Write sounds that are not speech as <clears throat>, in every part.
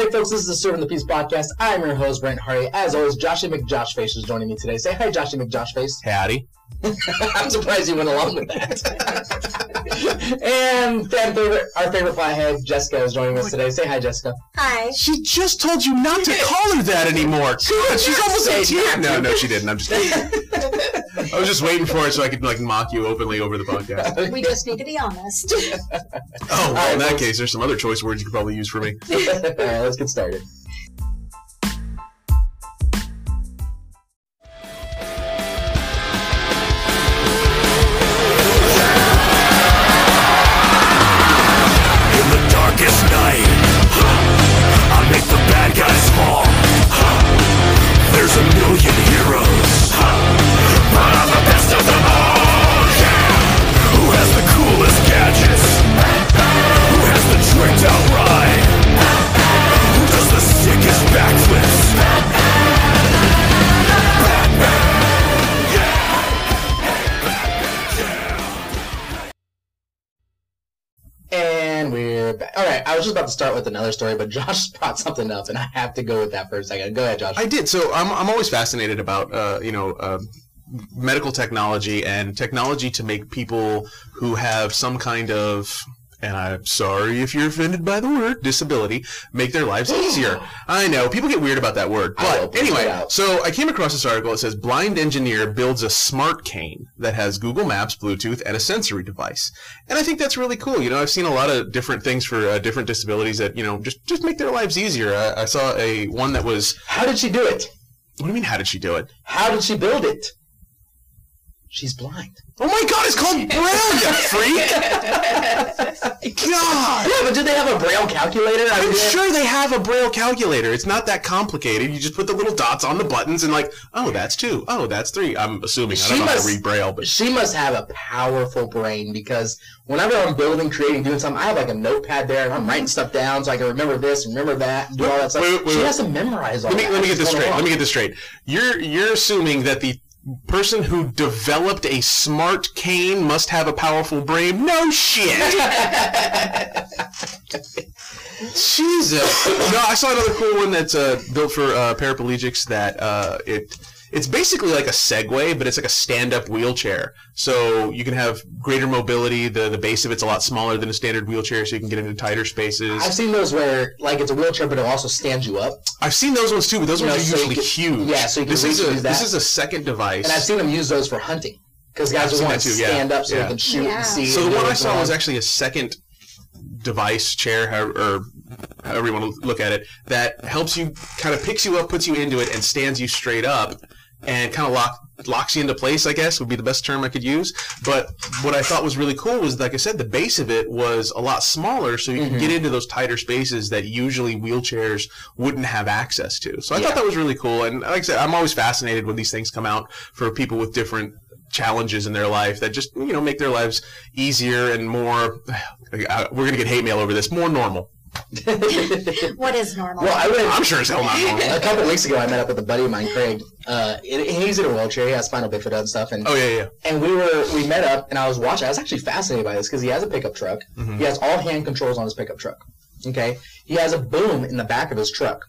Hey folks, this is the Disturbing the Peace podcast. I'm your host, Brent Hardy. As always, Joshy McJoshface is joining me today. Say hi, Joshy McJoshface. Howdy. <laughs> I'm surprised you went along with that. and fan favorite, our favorite flathead, Jessica, is joining us today. Say hi, Jessica. Hi. She just told you not to call her that anymore. God, she's almost say 18. No, no, she didn't. I'm just kidding. <laughs> I was just waiting for it so I could like mock you openly over the podcast. <laughs> We just need to be honest. Oh, well, in that case, there's some other choice words you could probably use for me. <laughs> All right, let's get started. With another story, but <laughs> Josh brought something up, and I have to go with that for a second. Go ahead, Josh. I did. So I'm, I'm always fascinated about, uh, you know, uh, medical technology and technology to make people who have some kind of, and I'm sorry if you're offended by the word, disability, make their lives <gasps> easier. I know. People get weird about that word. But anyway, so I came across this article. It says blind engineer builds a smart cane that has Google Maps, Bluetooth, and a sensory device. And I think that's really cool. You know, I've seen a lot of different things for uh, different disabilities that, you know, just, just make their lives easier. I, I saw a one that was, How did she do it? what do you mean, how did she do it? How did she build it? She's blind. Oh my god, it's called <laughs> Braille, you freak! <laughs> God! Yeah, but do they have a braille calculator? I I'm sure they have a Braille calculator. It's not that complicated. You just put the little dots on the buttons and like, oh, that's two. Oh, that's three. I'm assuming. I She don't know how must- to read Braille, but She must have a powerful brain because whenever I'm building, creating, doing something, I have like a notepad there and I'm writing stuff down so I can remember this, and remember that, and do all that stuff. Wait, wait, she wait. has to memorize all let me that. let me get this straight. Let me get this straight. You're you're assuming that the person who developed a smart cane must have a powerful brain. No shit. <laughs> Jesus. No, I saw another cool one that's uh, built for uh, paraplegics. That uh, it it's basically like a Segway, but it's like a stand-up wheelchair. So you can have greater mobility. The the base of it's a lot smaller than a standard wheelchair, so you can get into tighter spaces. I've seen those where like it's a wheelchair, but it also stands you up. I've seen those ones too, but those You ones know, are so usually can- huge. yeah, so you can this is a reach that. this is a second device. And I've seen them use those for hunting because guys I've will seen want to that too, yeah, stand up so yeah. they can shoot Yeah. and see. so the one I saw going was actually a second device chair, how- or however you want to look at it, that helps you kind of picks you up, puts you into it, and stands you straight up, and kind of lock locks you into place. I guess would be the best term I could use. But what I thought was really cool was, like I said, the base of it was a lot smaller, so you can Mm-hmm. get into those tighter spaces that usually wheelchairs wouldn't have access to. So I Yeah. thought that was really cool. And like I said, I'm always fascinated when these things come out for people with different challenges in their life that just you know make their lives easier and more <sighs> uh, we're gonna get hate mail over this more normal <laughs> what is normal? Well, I went. i'm sure it's hell not normal a couple weeks ago, I met up with a buddy of mine, Craig. Uh, and he's in a wheelchair. He has spinal bifida and stuff. And oh yeah yeah and we were we met up, and I was watching. I was actually fascinated by this because he has a pickup truck. Mm-hmm. He has all hand controls on his pickup truck. Okay, he has a boom in the back of his truck,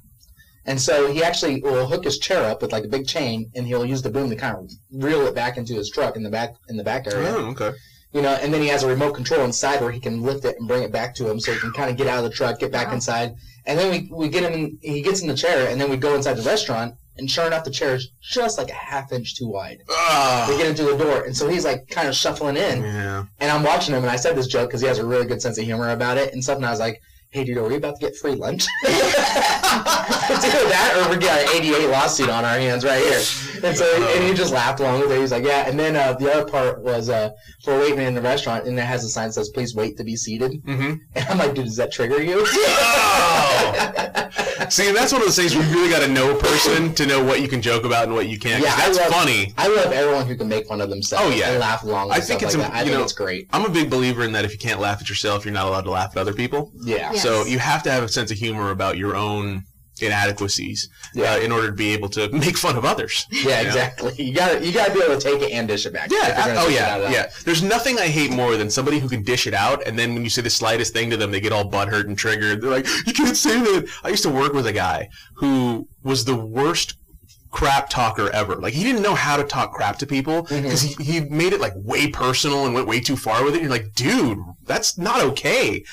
and so he actually will hook his chair up with like a big chain, and he'll use the boom to kind of reel it back into his truck in the back in the back area. oh okay You know, and then he has a remote control inside where he can lift it and bring it back to him, so he can kind of get out of the truck, get back Wow. inside, and then we we get him. In, he gets in the chair, and then we go inside the restaurant, and sure enough, the chair is just like a half inch too wide. Ah. We oh, get into the door, and so he's like kind of shuffling in, yeah and I'm watching him, and I said this joke because he has a really good sense of humor about it, and something I was like. Hey, dude, are we about to get free lunch? <laughs> it's either that or we got an ADA lawsuit on our hands right here. And so and he just laughed along with it. He's like, yeah. And then uh, the other part was uh, we're waiting in the restaurant, and it has a sign that says, please wait to be seated. mm-hmm. And I'm like, dude, does that trigger you? <laughs> oh <laughs> <laughs> see that's one of those things where you really got to know a person to know what you can joke about and what you can't. Yeah, I that's love- funny I love everyone who can make fun of themselves Oh, yeah. and laugh along I think stuff it's like a- that. I you think know- it's great. i'm a big believer in that if you can't laugh at yourself you're not allowed to laugh at other people Yeah. Yeah. So you have to have a sense of humor about your own inadequacies Yeah. uh, in order to be able to <laughs> make fun of others. Yeah, exactly. You got you got to be able to take it and dish it back. Yeah. Oh yeah. Yeah. There's nothing I hate more than somebody who can dish it out, and then when you say the slightest thing to them, they get all butthurt and triggered. They're like, "You can't say that." I used to work with a guy who was the worst crap talker ever. Like he didn't know how to talk crap to people Mm-hmm. because he, he made it like way personal and went way too far with it. And You're like, dude, that's not okay.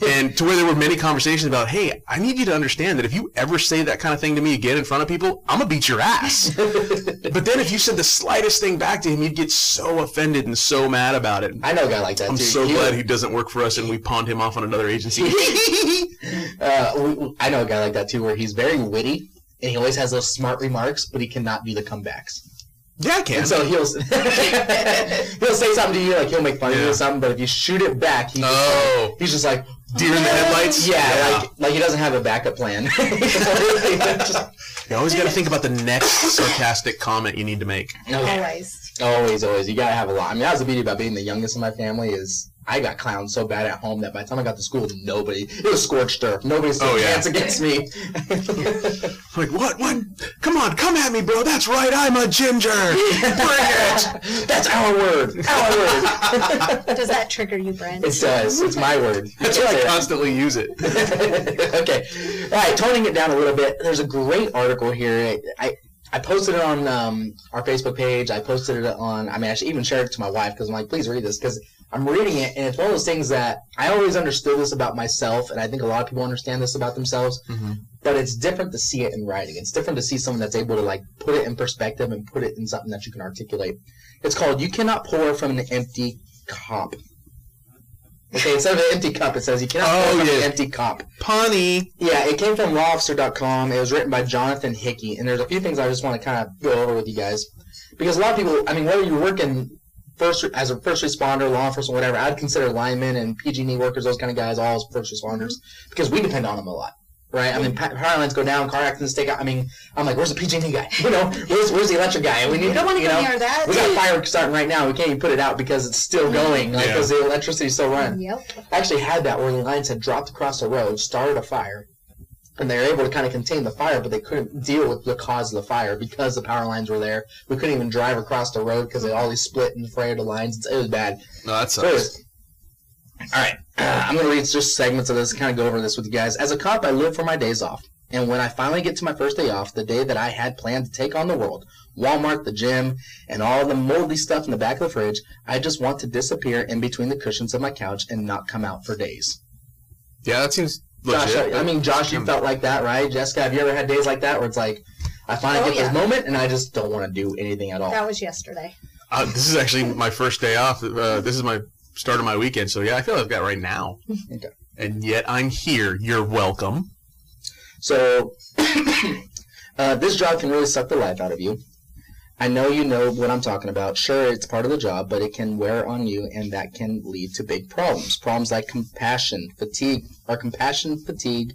<laughs> and to where there were many conversations about, hey, I need you to understand that if you ever say that kind of thing to me again in front of people, I'm gonna beat your ass. <laughs> but then if you said the slightest thing back to him, you'd get so offended and so mad about it. I know a guy like that I'm too. so He- glad he doesn't work for us and we pawned him off on another agency. <laughs> Uh, I know a guy like that too, where he's very witty and he always has those smart remarks, but he cannot do the comebacks. yeah, I can. And so he'll <laughs> he'll say something to you, like he'll make fun of you or something, but if you shoot it back, he just, oh, he's just like, deer in the headlights. yeah, like like he doesn't have a backup plan. Just- <laughs> you always got to think about the next sarcastic comment you need to make. no, Always. always, always, you gotta have a lot. I mean, that was the beauty about being the youngest in my family is. I got clowned so bad at home that by the time I got to school, nobody, it was scorched earth. Nobody stood Oh, a yeah. chance against me. <laughs> Like, what? What? Come on, come at me, bro. That's right. I'm a ginger. <laughs> Bring it. That's our word. Our word. <laughs> Does that trigger you, Brent? It does. It's my word. That's why I constantly use it. okay. All right. Toning it down a little bit. There's a great article here. I I posted it on um, our Facebook page. I posted it on. I mean, I should even share it to my wife because I'm like, please read this because I'm reading it and it's one of those things that I always understood this about myself, and I think a lot of people understand this about themselves. Mhm. But it's different to see it in writing. It's different to see someone that's able to like put it in perspective and put it in something that you can articulate. It's called "You Cannot Pour from an Empty Cup." Okay, instead of an empty cup, it says you cannot Oh, pour from yeah. an empty cup. Punny. Yeah, it came from lawofficer.com. It was written by Jonathan Hickey, and there's a few things I just want to kind of go over with you guys because a lot of people, I mean, whether you're working first as a first responder, law enforcement, whatever, I'd consider linemen and PG&E workers, those kind of guys, all as first responders because we depend on them a lot. Right, I mean, pa- power lines go down, car accidents take out. I mean, I'm like, where's the PG&E guy? <laughs> You know, where's where's the electric guy? And we need, You don't want to you go know, near that. we got fire starting right now. We can't even put it out because it's still mm-hmm. going, like Yeah. because the electricity's still running. Yep. I actually had that where the lines had dropped across the road, started a fire, and they were able to kind of contain the fire, but they couldn't deal with the cause of the fire because the power lines were there. We couldn't even drive across the road because they all these split and frayed the lines. It was bad. No, that sucks. was- all right, I'm gonna read just segments of this, kind of go over this with you guys. As a cop, I live for my days off, and when I finally get to my first day off, the day that I had planned to take on the world, Walmart, the gym, and all the moldy stuff in the back of the fridge, I just want to disappear in between the cushions of my couch and not come out for days. Yeah, that seems Josh, legit. I mean, Josh, you felt like that, right? Jessica, have you ever had days like that where it's like, I finally Oh, get yeah. this moment and I just don't want to do anything at all? That was yesterday. Uh, this is actually <laughs> my first day off. Uh, this is my start of my weekend, so yeah, I feel like that right now. <laughs> Okay. And yet I'm here. You're welcome. So, <coughs> uh, this job can really suck the life out of you. I know you know what I'm talking about. Sure, it's part of the job, but it can wear on you, and that can lead to big problems. Problems like compassion, fatigue, or compassion, fatigue,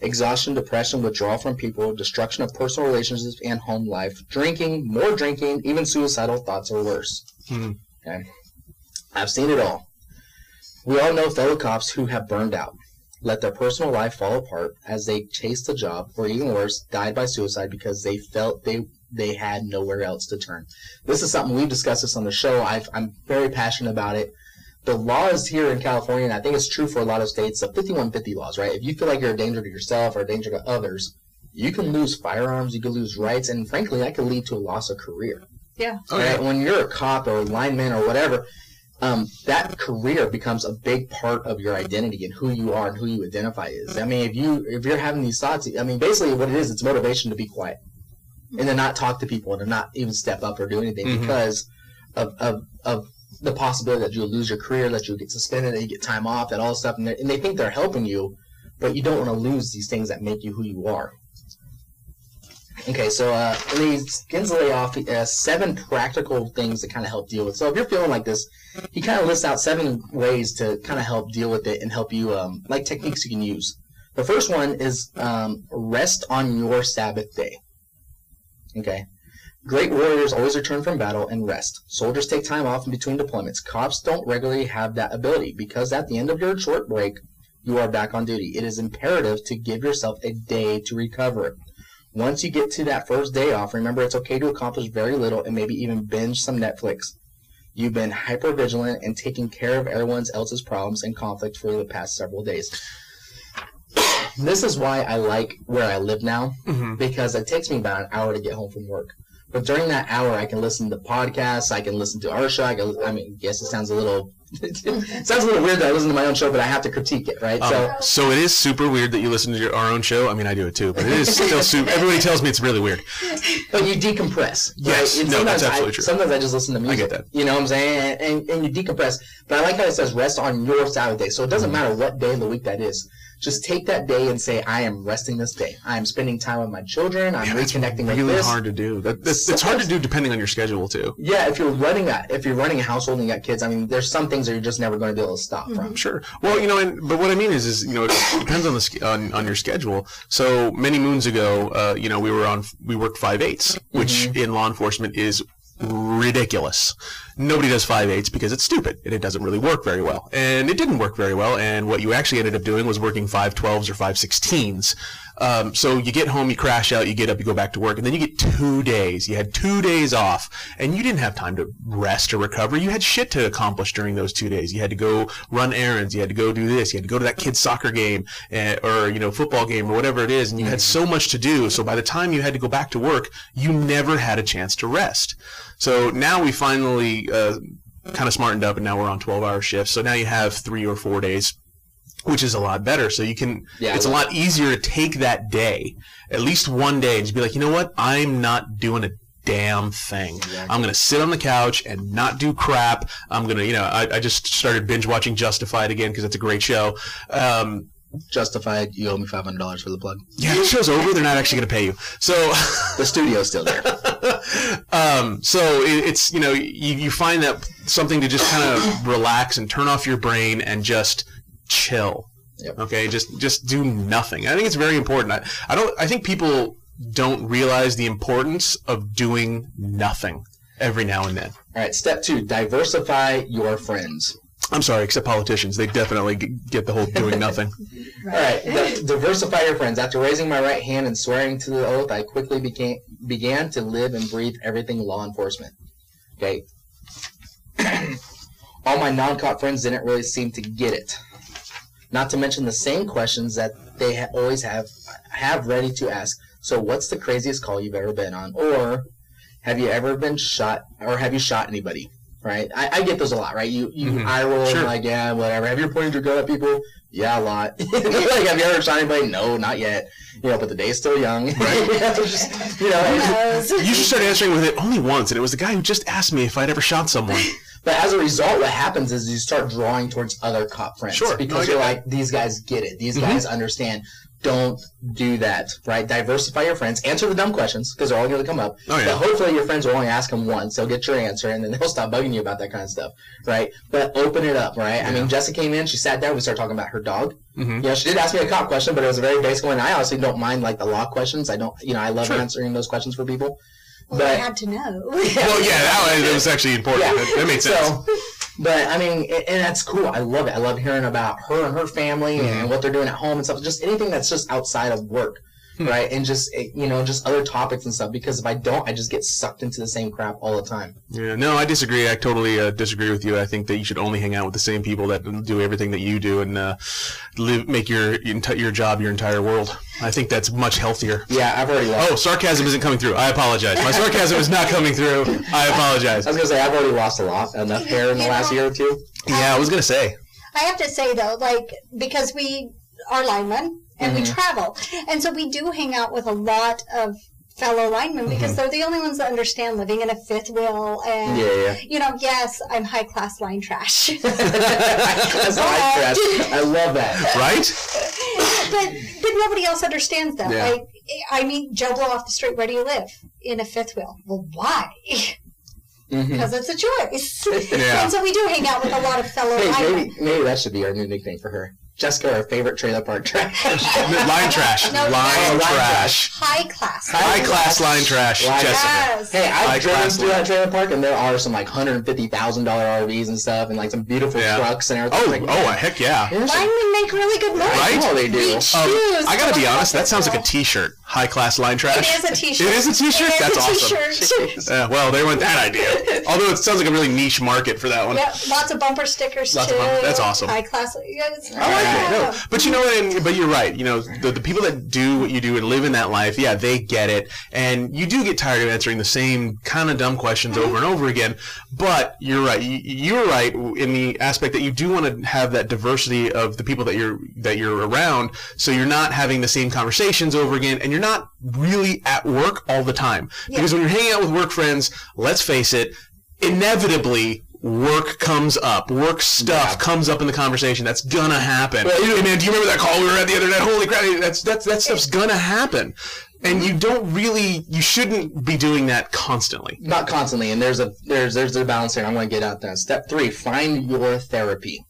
exhaustion, depression, withdrawal from people, destruction of personal relationships and home life, drinking, more drinking, even suicidal thoughts or worse. Hmm. Okay, I've seen it all. We all know fellow cops who have burned out let their personal life fall apart as they chased the job, or even worse, died by suicide because they felt they they had nowhere else to turn. This is something we've discussed this on the show. I've, I'm very passionate about it. The laws here in California, and I think it's true for a lot of states, the 5150 laws, right? If you feel like you're a danger to yourself or a danger to others, you can lose firearms, you can lose rights, and frankly, that could lead to a loss of career. Yeah. Oh, right? When you're a cop or a lineman or whatever, um, that career becomes a big part of your identity and who you are and who you identify as. I mean, if you if you're having these thoughts, I mean, basically what it is, it's motivation to be quiet and to not talk to people and to not even step up or do anything Mhm. because of, of of the possibility that you'll lose your career, that you'll get suspended, that you get time off, that all this stuff, and they, and they think they're helping you, but you don't want to lose these things that make you who you are. Okay, so uh, to lay off uh, seven practical things to kind of help deal with. So if you're feeling like this, he kind of lists out seven ways to kind of help deal with it and help you, um, like techniques you can use. The first one is um, rest on your Sabbath day. Okay. Great warriors always return from battle and rest. Soldiers take time off in between deployments. Cops don't regularly have that ability because at the end of your short break, you are back on duty. It is imperative to give yourself a day to recover. Once you get to that first day off, remember it's okay to accomplish very little and maybe even binge some Netflix. You've been hyper vigilant and taking care of everyone else's problems and conflict for the past several days. This is why I like where I live now Mhm. because it takes me about an hour to get home from work. But during that hour, I can listen to podcasts. I can listen to our show. I, can, I mean, yes, it sounds a little it <laughs> sounds a little weird that I listen to my own show, but I have to critique it, right? so Um, so it is super weird that you listen to your, our own show. I mean, I do it too, but it is still super. Everybody tells me it's really weird. But you decompress. Yes, right? No, sometimes that's absolutely I, true. Sometimes I just listen to music. I get that. You know what I'm saying? And, and, and you decompress. But I like how it says rest on your Saturday. So it Mm-hmm. doesn't matter what day of the week that is. Just take that day and say, I am resting this day. I am spending time with my children. I'm Yeah, that's reconnecting with really this. hard to do. That, that's, it's hard to do depending on your schedule too. Yeah, if you're running a if you're running a household and you got kids, I mean, there's some things that you're just never going to be able to stop from. Sure. Well, you know, and, but what I mean is, is you know, it depends on the on, on your schedule. So many moons ago, uh, you know, we were on we worked five eights, which in law enforcement is ridiculous. Nobody does five eights because it's stupid and it doesn't really work very well. And it didn't work very well. And what you actually ended up doing was working five twelves or five sixteens. Um, so you get home, you crash out, you get up, you go back to work, and then you get two days. You had two days off, and you didn't have time to rest or recover. You had shit to accomplish during those two days. You had to go run errands. You had to go do this. You had to go to that kid's soccer game uh, or you know football game or whatever it is, and you had so much to do. So by the time you had to go back to work, you never had a chance to rest. So now we finally uh, kind of smartened up, and now we're on twelve-hour shifts. So now you have three or four days which is a lot better. So you can, Yeah, it's a lot easier to take that day, at least one day, and just be like, you know what? I'm not doing a damn thing. I'm gonna sit on the couch and not do crap. I'm gonna, you know, I, I just started binge watching Justified again because it's a great show. Um, Justified, you owe me five hundred dollars for the plug. yeah, the show's over. They're not actually gonna pay you. So. The studio's still there. <laughs> um, so it, it's you know you, you find that something to just kind of relax and turn off your brain and just chill. Yep. Okay, just just do nothing. I think it's very important. I, I don't. I think people don't realize the importance of doing nothing every now and then. All right, step two: diversify your friends. I'm sorry, except politicians. They definitely get the whole doing nothing. <laughs> All right, di- diversify your friends. After raising my right hand and swearing to the oath, I quickly became began to live and breathe everything law enforcement. Okay. <clears throat> All my non-cop friends didn't really seem to get it. Not to mention the same questions that they ha- always have have ready to ask. So, what's the craziest call you've ever been on? Or have you ever been shot? Or have you shot anybody? Right? I, I get those a lot. Right? You you Mhm. eye roll Sure. like yeah whatever. Have you ever pointed your gun at people? Yeah, a lot. <laughs> like, have you ever shot anybody? No, not yet. You know, but the day's still young. Right? <laughs> Just, you know, <laughs> You should start answering with it only once, and it was the guy who just asked me if I'd ever shot someone. But as a result, what happens is you start drawing towards other cop friends. Sure. Because get you're that. like, these guys get it. These Mhm. guys understand. Don't do that, right? Diversify your friends. Answer the dumb questions because they're all going to come up. Oh yeah. But hopefully your friends will only ask them once. They'll get your answer and then <laughs> they'll stop bugging you about that kind of stuff, right? But open it up, right? I mean, Jessica came in, she sat down, we started talking about her dog. hmm You know, she did ask me a cop question, but it was a very basic one. I honestly don't mind like the law questions. I don't, you know, I love Sure. answering those questions for people. Well, I had to know. Well, yeah, that was, that was <laughs> actually important. Yeah. That, that made sense. So, but I mean, a- and that's cool. I love it. I love hearing about her and her family Mm-hmm. and what they're doing at home and stuff. Just anything that's just outside of work. Right? And just eh, you know, just other topics and stuff. Because if I don't, I just get sucked into the same crap all the time. Yeah, no, I disagree. I totally uh, disagree with you. I think that you should only hang out with the same people that do everything that you do and uh, live, make your your job your entire world. I think that's much healthier. Yeah, I've already lost. Oh, sarcasm isn't coming through. I apologize. My sarcasm is not coming through. I apologize. I was gonna say I've already lost a lot, enough hair in the last year or two. Yeah, I was gonna say. I have to say though, like because we are linemen and we Mhm. travel, and so we do hang out with a lot of fellow linemen because they're the only ones that understand living in a fifth wheel and. Yeah, yeah. You know, yes, I'm high class line trash, <laughs> <laughs> That's how I dress. I love that. Right? but but nobody else understands that. Yeah. Like, I mean, Joe Blow off the street. Where do you live? In a fifth wheel. Well, why? Mhm. Because it's a choice. <laughs> Yeah. And so we do hang out with a lot of fellow Hey, linemen. maybe maybe that should be our new nickname for her. Jessica our favorite trailer park trash. <laughs> line trash. No, line no. trash. High class. High class line trash. Line Jessica. Yes. Hey, I've driven class through that trailer park, and there are some like hundred and fifty thousand dollar RVs and stuff, and like some beautiful Yeah. trucks and everything. Oh, like, oh, heck yeah. there's some- Linemen make really good money. Right? Oh, they do. Beach Um, shoes. I gotta be honest, that sounds like a Jessica. T-shirt. High class line trash. It is a <laughs> t-shirt. It is a T-shirt? It is That's a awesome. t-shirt. <laughs> Yeah, well, there went that idea. Although it sounds like a really niche market for that one. Yep, lots of bumper stickers Lots too. of bumper- that's awesome. High class. Yeah, it's- I like it. yeah. No, but you know, and, but you're right. You know, the, the people that do what you do and live in that life, yeah, they get it, and you do get tired of answering the same kind of dumb questions over and over again. But you're right. You, you're right in the aspect that you do want to have that diversity of the people that you're that you're around, so you're not having the same conversations over again, and you're not really at work all the time. Because when you're hanging out with work friends, let's face it, inevitably. Work comes up. Work stuff Yeah. comes up in the conversation. That's gonna happen. Well, you- Hey, man, do you remember that call we were at the other night? Holy crap! That's that's that stuff's gonna happen, and you don't really, you shouldn't be doing that constantly. not constantly, and there's a there's there's a balance here. I'm going to get out that. Step three: find your therapy.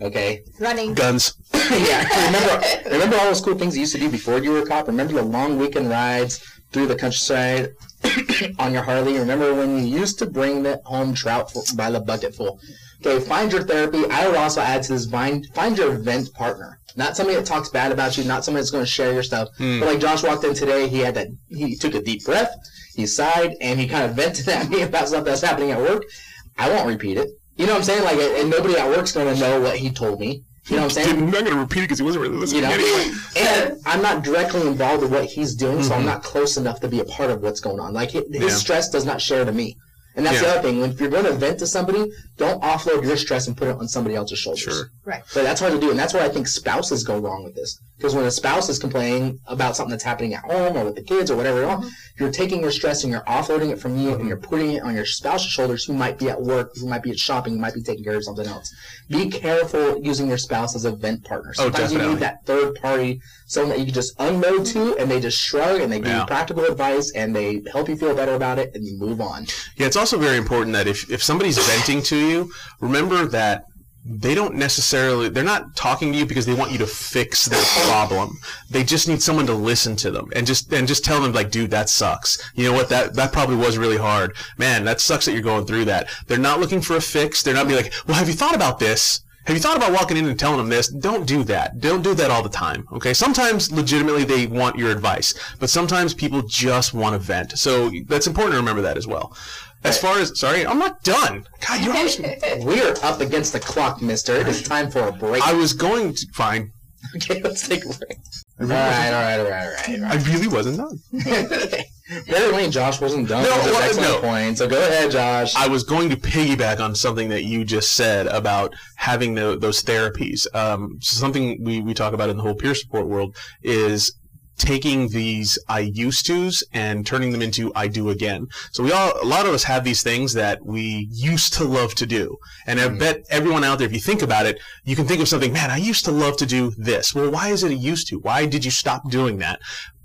Okay. Running. Guns. <laughs> yeah. Remember remember all those cool things you used to do before you were a cop. Remember the long weekend rides through the countryside <coughs> on your Harley. Remember when you used to bring the home trout for, by the bucketful? Okay, find your therapy. I would also add to this: find find your vent partner. Not somebody that talks bad about you. Not somebody that's going to share your stuff. Hmm. But like Josh walked in today, he had that. He took a deep breath. He sighed and he kind of vented <laughs> at me about stuff that's happening at work. I won't repeat it. You know what I'm saying? Like, and nobody at work's going to know what he told me. You know what I'm saying? I'm not gonna repeat it because he wasn't really listening You know, anyway. and I'm not directly involved with what he's doing, so I'm mm-hmm. not close enough to be a part of what's going on. Like his, his Yeah. stress does not share to me, and that's the other thing. When if you're going to vent to somebody, don't offload your stress and put it on somebody else's shoulders. Sure. Right. But that's hard to do, and that's where I think spouses go wrong with this. Because when a spouse is complaining about something that's happening at home or with the kids or whatever, else, you're taking your stress and you're offloading it from you, and mm-hmm. you're putting it on your spouse's shoulders, who might be at work, who might be at shopping, who might be taking care of something else. Be careful using your spouse as a vent partner. Oh, Sometimes you need that third party, someone that you can just unload to, mm-hmm. and they just shrug and they give Yeah. you practical advice and they help you feel better about it, and you move on. Yeah, it's also very important that if, if somebody's venting to you, remember that they don't necessarily they're not talking to you because they want you to fix their problem. They just need someone to listen to them and just and just tell them like, dude, that sucks. You know what? That that probably was really hard. Man, that sucks that you're going through that. They're not looking for a fix. They're not be like, well, have you thought about this? Have you thought about walking in and telling them this? Don't do that. Don't do that all the time. Okay. Sometimes legitimately they want your advice, but sometimes people just want to vent. So that's important to remember that as well. As far as sorry, I'm not done. God, you're always, <laughs> We are up against the clock, mister. It is time for a break. I was going to fine. okay, let's take a break. All right, all right, all right, all right. All I really wasn't done. right. <laughs> Apparently, Josh wasn't done No, with his well, excellent no. point. So go ahead, Josh. I was going to piggyback on something that you just said about having the, those therapies. Um, so something we, we talk about in the whole peer support world is taking these I used to's and turning them into I do again. So we all, a lot of us have these things that we used to love to do. And I mm. bet everyone out there, if you think about it, you can think of something, man, I used to love to do this. Well, why is it a used to? Why did you stop doing that?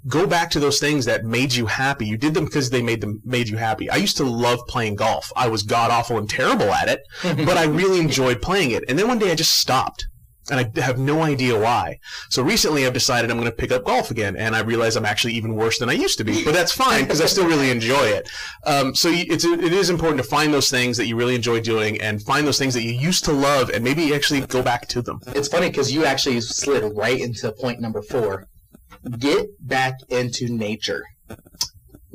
go back to those things that made you happy. You did them because they made them made you happy. I used to love playing golf. I was god awful and terrible at it, <laughs> but I really enjoyed playing it. And then one day I just stopped. And I have no idea why. So recently I've decided I'm going to pick up golf again. And I realize I'm actually even worse than I used to be. But that's fine because I still really enjoy it. Um, so it's, it is important to find those things that you really enjoy doing and find those things that you used to love and maybe actually go back to them. It's funny because you actually slid right into point number four. Get back into nature.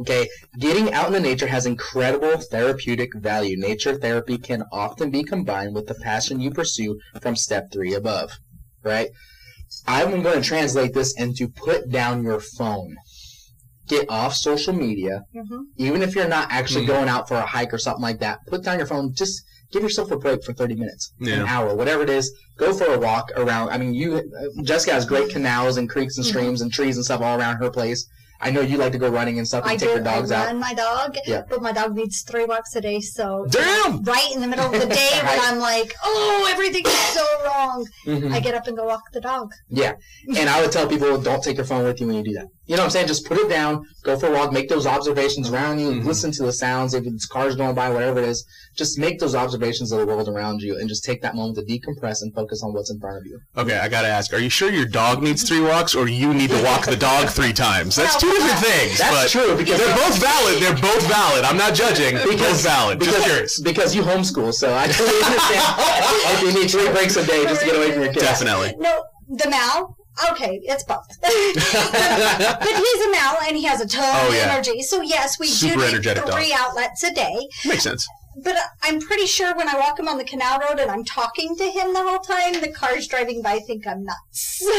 Okay, getting out in the nature has incredible therapeutic value. Nature therapy can often be combined with the passion you pursue from step three above. Right? I'm going to translate this into put down your phone. Get off social media. Mhm. Even if you're not actually Mhm. going out for a hike or something like that, put down your phone. Just give yourself a break for 30 minutes, an hour, whatever it is. Go for a walk around. I mean, you, uh, Jessica has great canals and creeks and streams and trees and stuff all around her place. I know you like to go running and stuff and I take do. your dogs I out. run my dog, Yeah. but my dog needs three walks a day. So Damn! right in the middle of the <laughs> day when I'm like, oh, everything is so wrong, Mhm. I get up and go walk the dog. Yeah. And I would tell people don't take your phone with you when you do that. You know what I'm saying? Just put it down, go for a walk, make those observations around you, Mhm. listen to the sounds, if it's cars going by, whatever it is. Just make those observations of the world around you and just take that moment to decompress and focus on what's in front of you. Okay, I gotta ask: Are you sure your dog needs three walks, or you need to walk the dog three times? That's two different things. That's but true, because- they're both valid. They're both valid. I'm not judging. They're both valid. Just because, curious. because you homeschool, so I totally understand <laughs> if you need three breaks a day just to get away from your kids. Definitely. No, the Mal. Okay, it's both. <laughs> but he's a Mal and he has a ton Oh, of yeah. energy. So yes, we Super do need energetic dog. three outlets a day. Makes sense. But uh, I'm pretty sure when I walk him on the canal road and I'm talking to him the whole time, the cars driving by think I'm nuts. <laughs>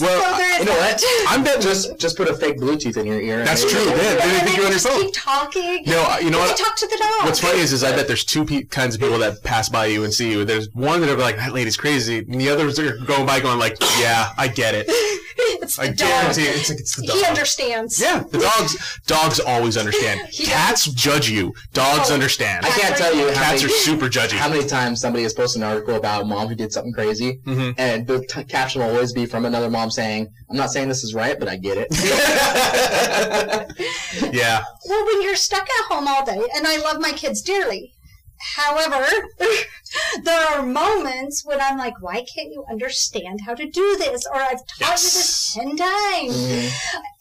Well, there is You know that. What? I'm bet Just just put a fake Bluetooth in your ear. and That's maybe- true. Yeah, they And think you're on your phone. Keep talking. No, uh, you know what? I talk to the dog. What's funny is, is I bet there's two pe- kinds of people that pass by you and see you. There's one that are like, "That lady's crazy," and the others are going by, going like, "Yeah, I get it. <laughs> it's the I dog. guarantee it. It's like it's the dog." He understands. Yeah, the dogs. Dogs always understand. <laughs> He Cats judge you. Dogs Oh. understand. I can't tell you how Cats are super judgy. how many times somebody has posted an article about a mom who did something crazy, Mhm. and the t- caption will always be from another mom saying, "I'm not saying this is right, but I get it." <laughs> Yeah, Well, when you're stuck at home all day, and I love my kids dearly. However, <laughs> there are moments when I'm like, why can't you understand how to do this? Or I've taught you this 10 times. Mhm.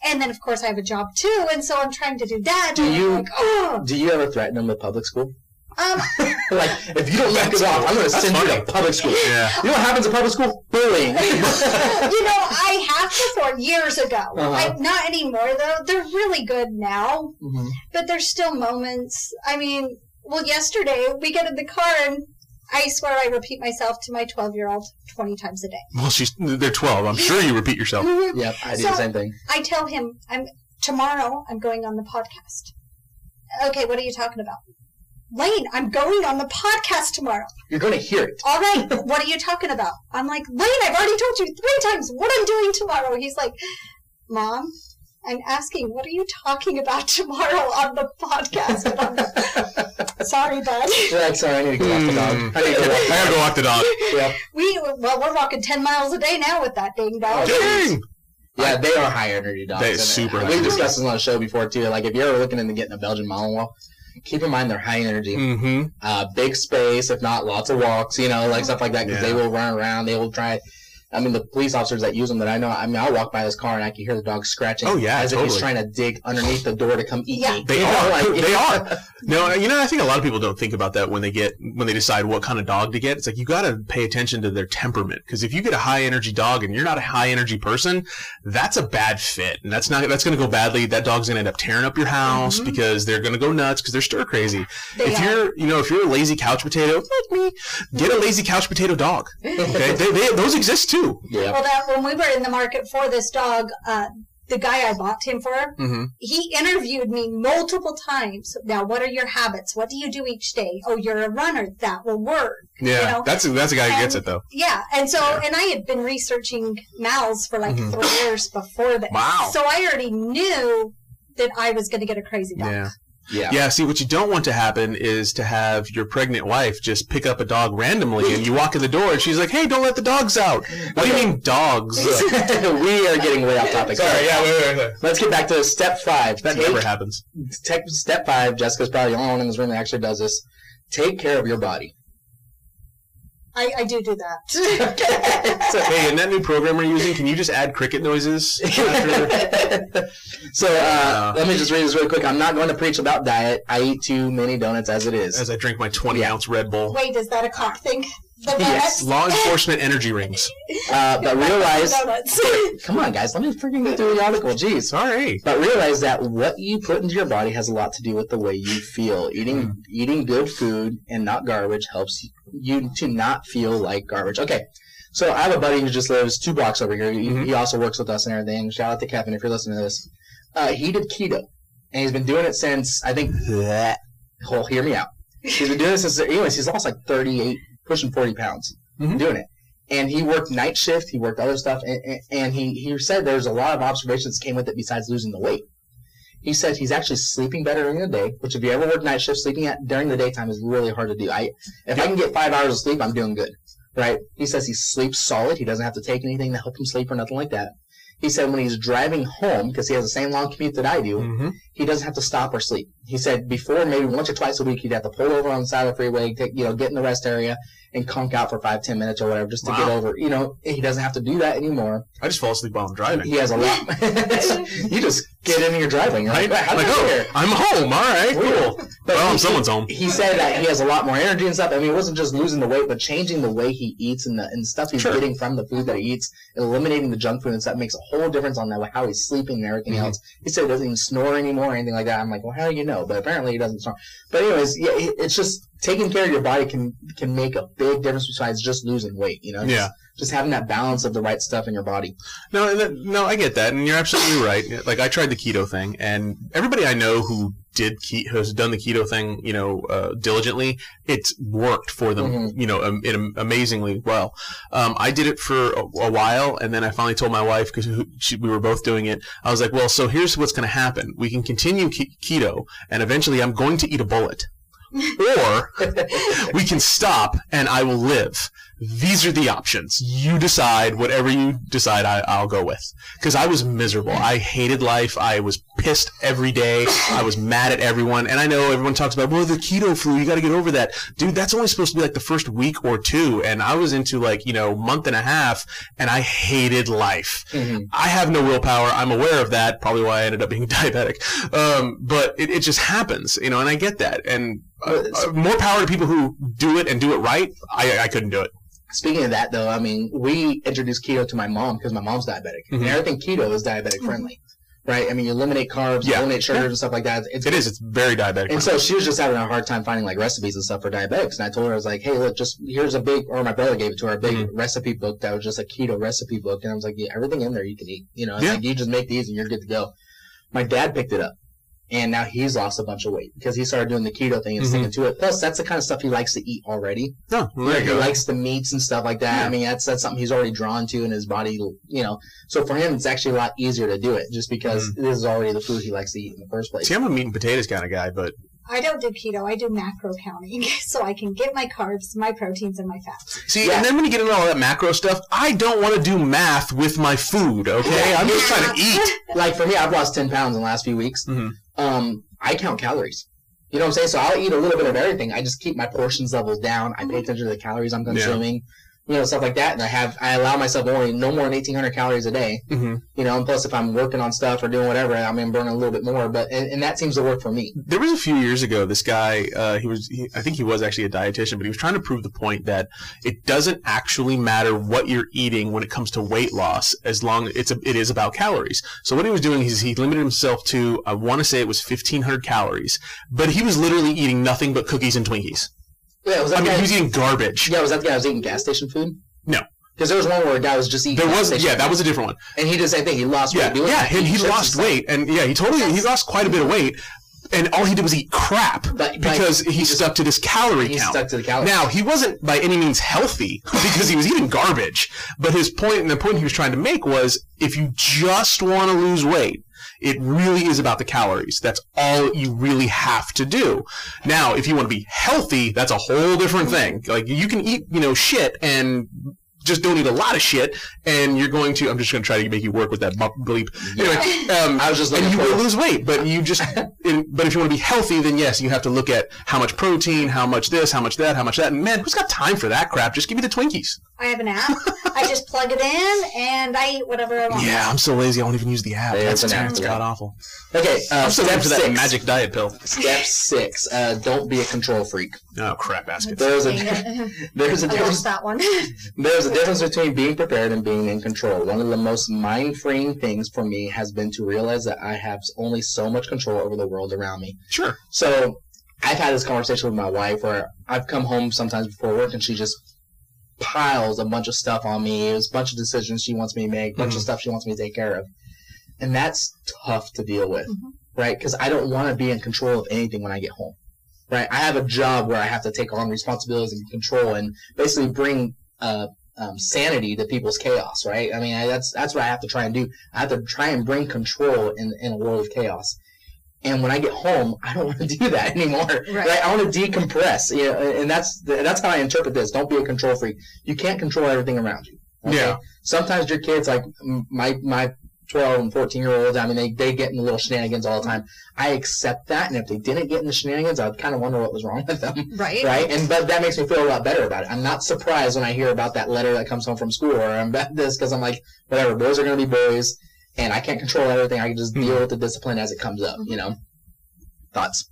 And then, of course, I have a job too, and so I'm trying to do that. Do you- like, oh, Do you ever threaten them with public school? Um, <laughs> like, if you don't knock That's it off. I'm going to That's send you to public school. yeah. You know what happens in public school? Bullying. <laughs> you <laughs> know, I have before years ago. Uh-huh. I, not anymore, though. They're really good now. Mhm. but there's still moments. I mean, well, yesterday we get in the car and I swear I repeat myself to my 12 year old 20 times a day. Well, she's they're 12. I'm sure you repeat yourself. Yep, I do So- the same thing. I tell him, I'm tomorrow I'm going on the podcast. Okay, what are you talking about? Lane, I'm going on the podcast tomorrow. You're going to hear it. All right, what are you talking about? I'm like, Lane, I've already told you three times what I'm doing tomorrow. He's like, Mom, I'm asking, what are you talking about tomorrow on the podcast? Like, Sorry, bud. You're sorry, I need to go off the dog. Hmm. I need to go I gotta go walk the dog. <laughs> Yep. We well, we're walking ten miles a day now with that ding dog. Dang. Yeah, they are high energy dogs. They and super high We've discussed this on the show before too. Like if you're ever looking into getting a Belgian Malinois, keep in mind they're high energy, Mm-hmm. uh, big space, if not lots of walks, you know, like stuff like that. Because Yeah. they will run around. They will try. I mean, the police officers that use them that I know. I mean, I'll walk by this car and I can hear the dog scratching. Oh, yeah, as if he's trying to dig underneath the door to come eat Yeah. me. They You know, are. like- <laughs> They are. <laughs> No, you know, I think a lot of people don't think about that when they get when they decide what kind of dog to get. It's like you got to pay attention to their temperament because if you get a high energy dog and you're not a high energy person, that's a bad fit, and that's not that's going to go badly. That dog's going to end up tearing up your house Mhm. because they're going to go nuts because they're stir crazy. They if are. you're, you know, if you're a lazy couch potato like me, get a lazy couch potato dog. Okay, <laughs> they, they, those exist too. Yeah. Well, that when we were in the market for this dog, uh, the guy I bought him for, Mm-hmm. he interviewed me multiple times. Now, what are your habits? What do you do each day? Oh, you're a runner. That will work. Yeah, You know, that's that's a guy who gets it though. Yeah, and so Yeah. and I had been researching Mal's for like Mhm. three years before that. Wow. So I already knew that I was going to get a crazy dog. Yeah. Yeah. Yeah, see, what you don't want to happen is to have your pregnant wife just pick up a dog randomly and you walk in the door and she's like, hey, don't let the dogs out. What do you mean, dogs? <laughs> we are getting way off topic. Sorry, yeah, wait, wait, wait. Let's get back to step five. That Take- never happens. Tech, step five, Jessica's probably the only one in this room that actually does this. Take care of your body. I, I do do that. <laughs> so, Hey, in that new program we're using, can you just add cricket noises? after- <laughs> so uh, let me just read this really quick. I'm not going to preach about diet. I eat too many donuts as it is. As I drink my 20 Yeah. ounce Red Bull. Wait, is that a cock thing? The Yes. donuts? Law enforcement energy rings. Uh, but <laughs> realize, donuts. come on, guys, let me freaking get through the article. Jeez. Sorry. But realize that what you put into your body has a lot to do with the way you feel. Eating Mm. eating good food and not garbage helps you to not feel like garbage. Okay. So I have a buddy who just lives two blocks over here. He, Mhm. he also works with us and everything. Shout out to Kevin if you're listening to this. Uh, he did keto, and he's been doing it since I think. <laughs> Oh, hear me out. He's been doing it since. Anyways, he's lost like 38, pushing 40 pounds Mhm. doing it. And he worked night shift. He worked other stuff, and, and, and he he said there's a lot of observations came with it besides losing the weight. He said he's actually sleeping better during the day, which if you ever work night shift, sleeping at during the daytime is really hard to do. I if I can get five hours of sleep, I'm doing good. Right? He says he sleeps solid. He doesn't have to take anything to help him sleep or nothing like that. He said when he's driving home, because he has the same long commute that I do, hmm he doesn't have to stop or sleep. He said before, maybe once or twice a week, he'd have to pull over on the side of the freeway, take, you know, get in the rest area and conk out for five, ten minutes or whatever, just to get over. You know, he doesn't have to do that anymore. I just fall asleep while I'm driving. He has a lot. <laughs> you just get in and you're driving. Right? like, how Like, oh, here? I'm home. All right, cool. But Well, he- someone's home. He said that he has a lot more energy and stuff. I mean, it wasn't just losing the weight, but changing the way he eats and the and stuff he's Sure. getting from the food that he eats, eliminating the junk food and stuff makes a whole difference on that, how he's sleeping and everything Mhm. else. He said he doesn't even snore anymore or anything like that. I'm like, well, how do you know? But apparently he doesn't snore. But anyways, yeah, it- it's just taking care of your body can can make a big difference besides just losing weight. You know, Yeah. Just, just having that balance of the right stuff in your body. No, no, I get that, and you're absolutely right. Like I tried the keto thing, and everybody I know who did ke- has done the keto thing, you know, uh, diligently, it's worked for them, Mhm. you know, um, in, amazingly well. Um, I did it for a, a while, and then I finally told my wife because we were both doing it. I was like, well, so here's what's going to happen: we can continue ke- keto, and eventually, I'm going to eat a bullet, <laughs> or we can stop and I will live. These are the options. You decide whatever you decide I, I'll go with. Because I was miserable. I hated life. I was pissed every day. I was mad at everyone. And I know everyone talks about, well, the keto flu, you got to get over that. Dude, that's only supposed to be like the first week or two. And I was into like, you know, month and a half and I hated life. Mhm. I have no willpower. I'm aware of that. Probably why I ended up being <laughs> diabetic. Um, but it, it just happens, you know, and I get that. And uh, uh, more power to people who do it and do it right. I, I couldn't do it. Speaking of that, though, I mean, we introduced keto to my mom because my mom's diabetic, Mhm. and everything keto is diabetic friendly, right? I mean, you eliminate carbs, you Yeah. eliminate sugars Yeah. and stuff like that. It's It is. It's very diabetic. And so she was just having a hard time finding like recipes and stuff for diabetics. And I told her, I was like, hey, look, just here's a big, or my brother gave it to her, a big Mhm. recipe book that was just a keto recipe book. And I was like, yeah, everything in there you can eat. You know, it's Yeah. like you just make these and you're good to go. My dad picked it up. And now he's lost a bunch of weight because he started doing the keto thing and Mhm. sticking to it. Plus, that's the kind of stuff he likes to eat already. well, there he you go. likes the meats and stuff like that. Yeah. I mean, that's that's something he's already drawn to in his body. You know, so for him, it's actually a lot easier to do it just because this is already the food he likes to eat in the first place. See, I'm a meat and potatoes kind of guy, but I don't do keto. I do macro counting, <laughs> so I can get my carbs, my proteins, and my fats. see, Yeah. and then when you get into all that macro stuff, I don't want to do math with my food. Okay, I'm just trying to eat. <laughs> like for me, I've lost ten pounds in the last few weeks. Mhm. Um, I count calories. You know what I'm saying? So I'll eat a little bit of everything. I just keep my portions levels down. I pay attention to the calories I'm consuming. You know, stuff like that. And I have I allow myself only no more than 1,800 calories a day. hmm You know, and plus if I'm working on stuff or doing whatever, I mean, burning a little bit more. But and, and that seems to work for me. There was a few years ago, this guy, uh, he was, he, I think he was actually a dietitian, but he was trying to prove the point that it doesn't actually matter what you're eating when it comes to weight loss, as long as it's a, it is about calories. So what he was doing is he limited himself to, I want to say it was 1,500 calories, but he was literally eating nothing but cookies and Twinkies. Yeah, was that I mean, guy- he was eating garbage. yeah, was that the guy who was eating gas station food? No. Because there was one where a guy was just eating. There was, yeah, that was a different one. And he did the same thing. He lost Yeah, weight yeah, and he and lost stuff. weight, and yeah, he totally he lost quite a bit of weight, and all he did was eat crap But- because he, he just- stuck to this calorie He count. stuck to the calories. Now he wasn't by any means healthy <laughs> because he was eating garbage, but his point and the point he was trying to make was if you just want to lose weight. It really is about the calories. That's all you really have to do. Now, if you want to be healthy, that's a whole different thing. Like you can eat, you know, shit and just don't eat a lot of shit, and you're going to. I'm just going to try to make you work with that bleep. Anyway, um, I was just and you will lose weight, but you just. <laughs> in, but if you want to be healthy, then yes, you have to look at how much protein, how much this, how much that, how much that. And man, who's got time for that crap? Just give me the Twinkies. I have an app. <laughs> I just plug it in and I eat whatever I want. Yeah, I'm so lazy. I won't even use the app. There's That's an app that's for god awful. Okay, uh, I'm so step ready for that six. magic diet pill. Step six. Uh, don't be a control freak. Oh crap basket. There's a Dang it. <laughs> there's a I lost difference. that one. There's a difference between being prepared and being in control. One of the most mind freeing things for me has been to realize that I have only so much control over the world around me. Sure. So I've had this conversation with my wife where I've come home sometimes before work and she just piles a bunch of stuff on me. There's a bunch of decisions she wants me to make, a bunch of Mhm. stuff she wants me to take care of. And that's tough to deal with, Mhm. right? Because I don't want to be in control of anything when I get home, right? I have a job where I have to take on responsibilities and control and basically bring uh, um, sanity to people's chaos, right? I mean, I, that's that's what I have to try and do. I have to try and bring control in in a world of chaos. And when I get home, <laughs> I don't want to do that anymore. Right. Right. I want to decompress. You know, and that's that's how I interpret this. Don't be a control freak. You can't control everything around you. Yeah. Sometimes your kids, like my my 12 and 14 year olds. I mean, they, they get in the little shenanigans all the time. I accept that. And if they didn't get in the shenanigans, I'd kind of wonder what was wrong with them. <laughs> Right. Right. And, but that makes me feel a lot better about it. I'm not surprised when I hear about that letter that comes home from school or I'm about this because I'm like, whatever, boys are going to be boys and I can't control everything. I can just deal with the discipline as it comes up, you know? Thoughts?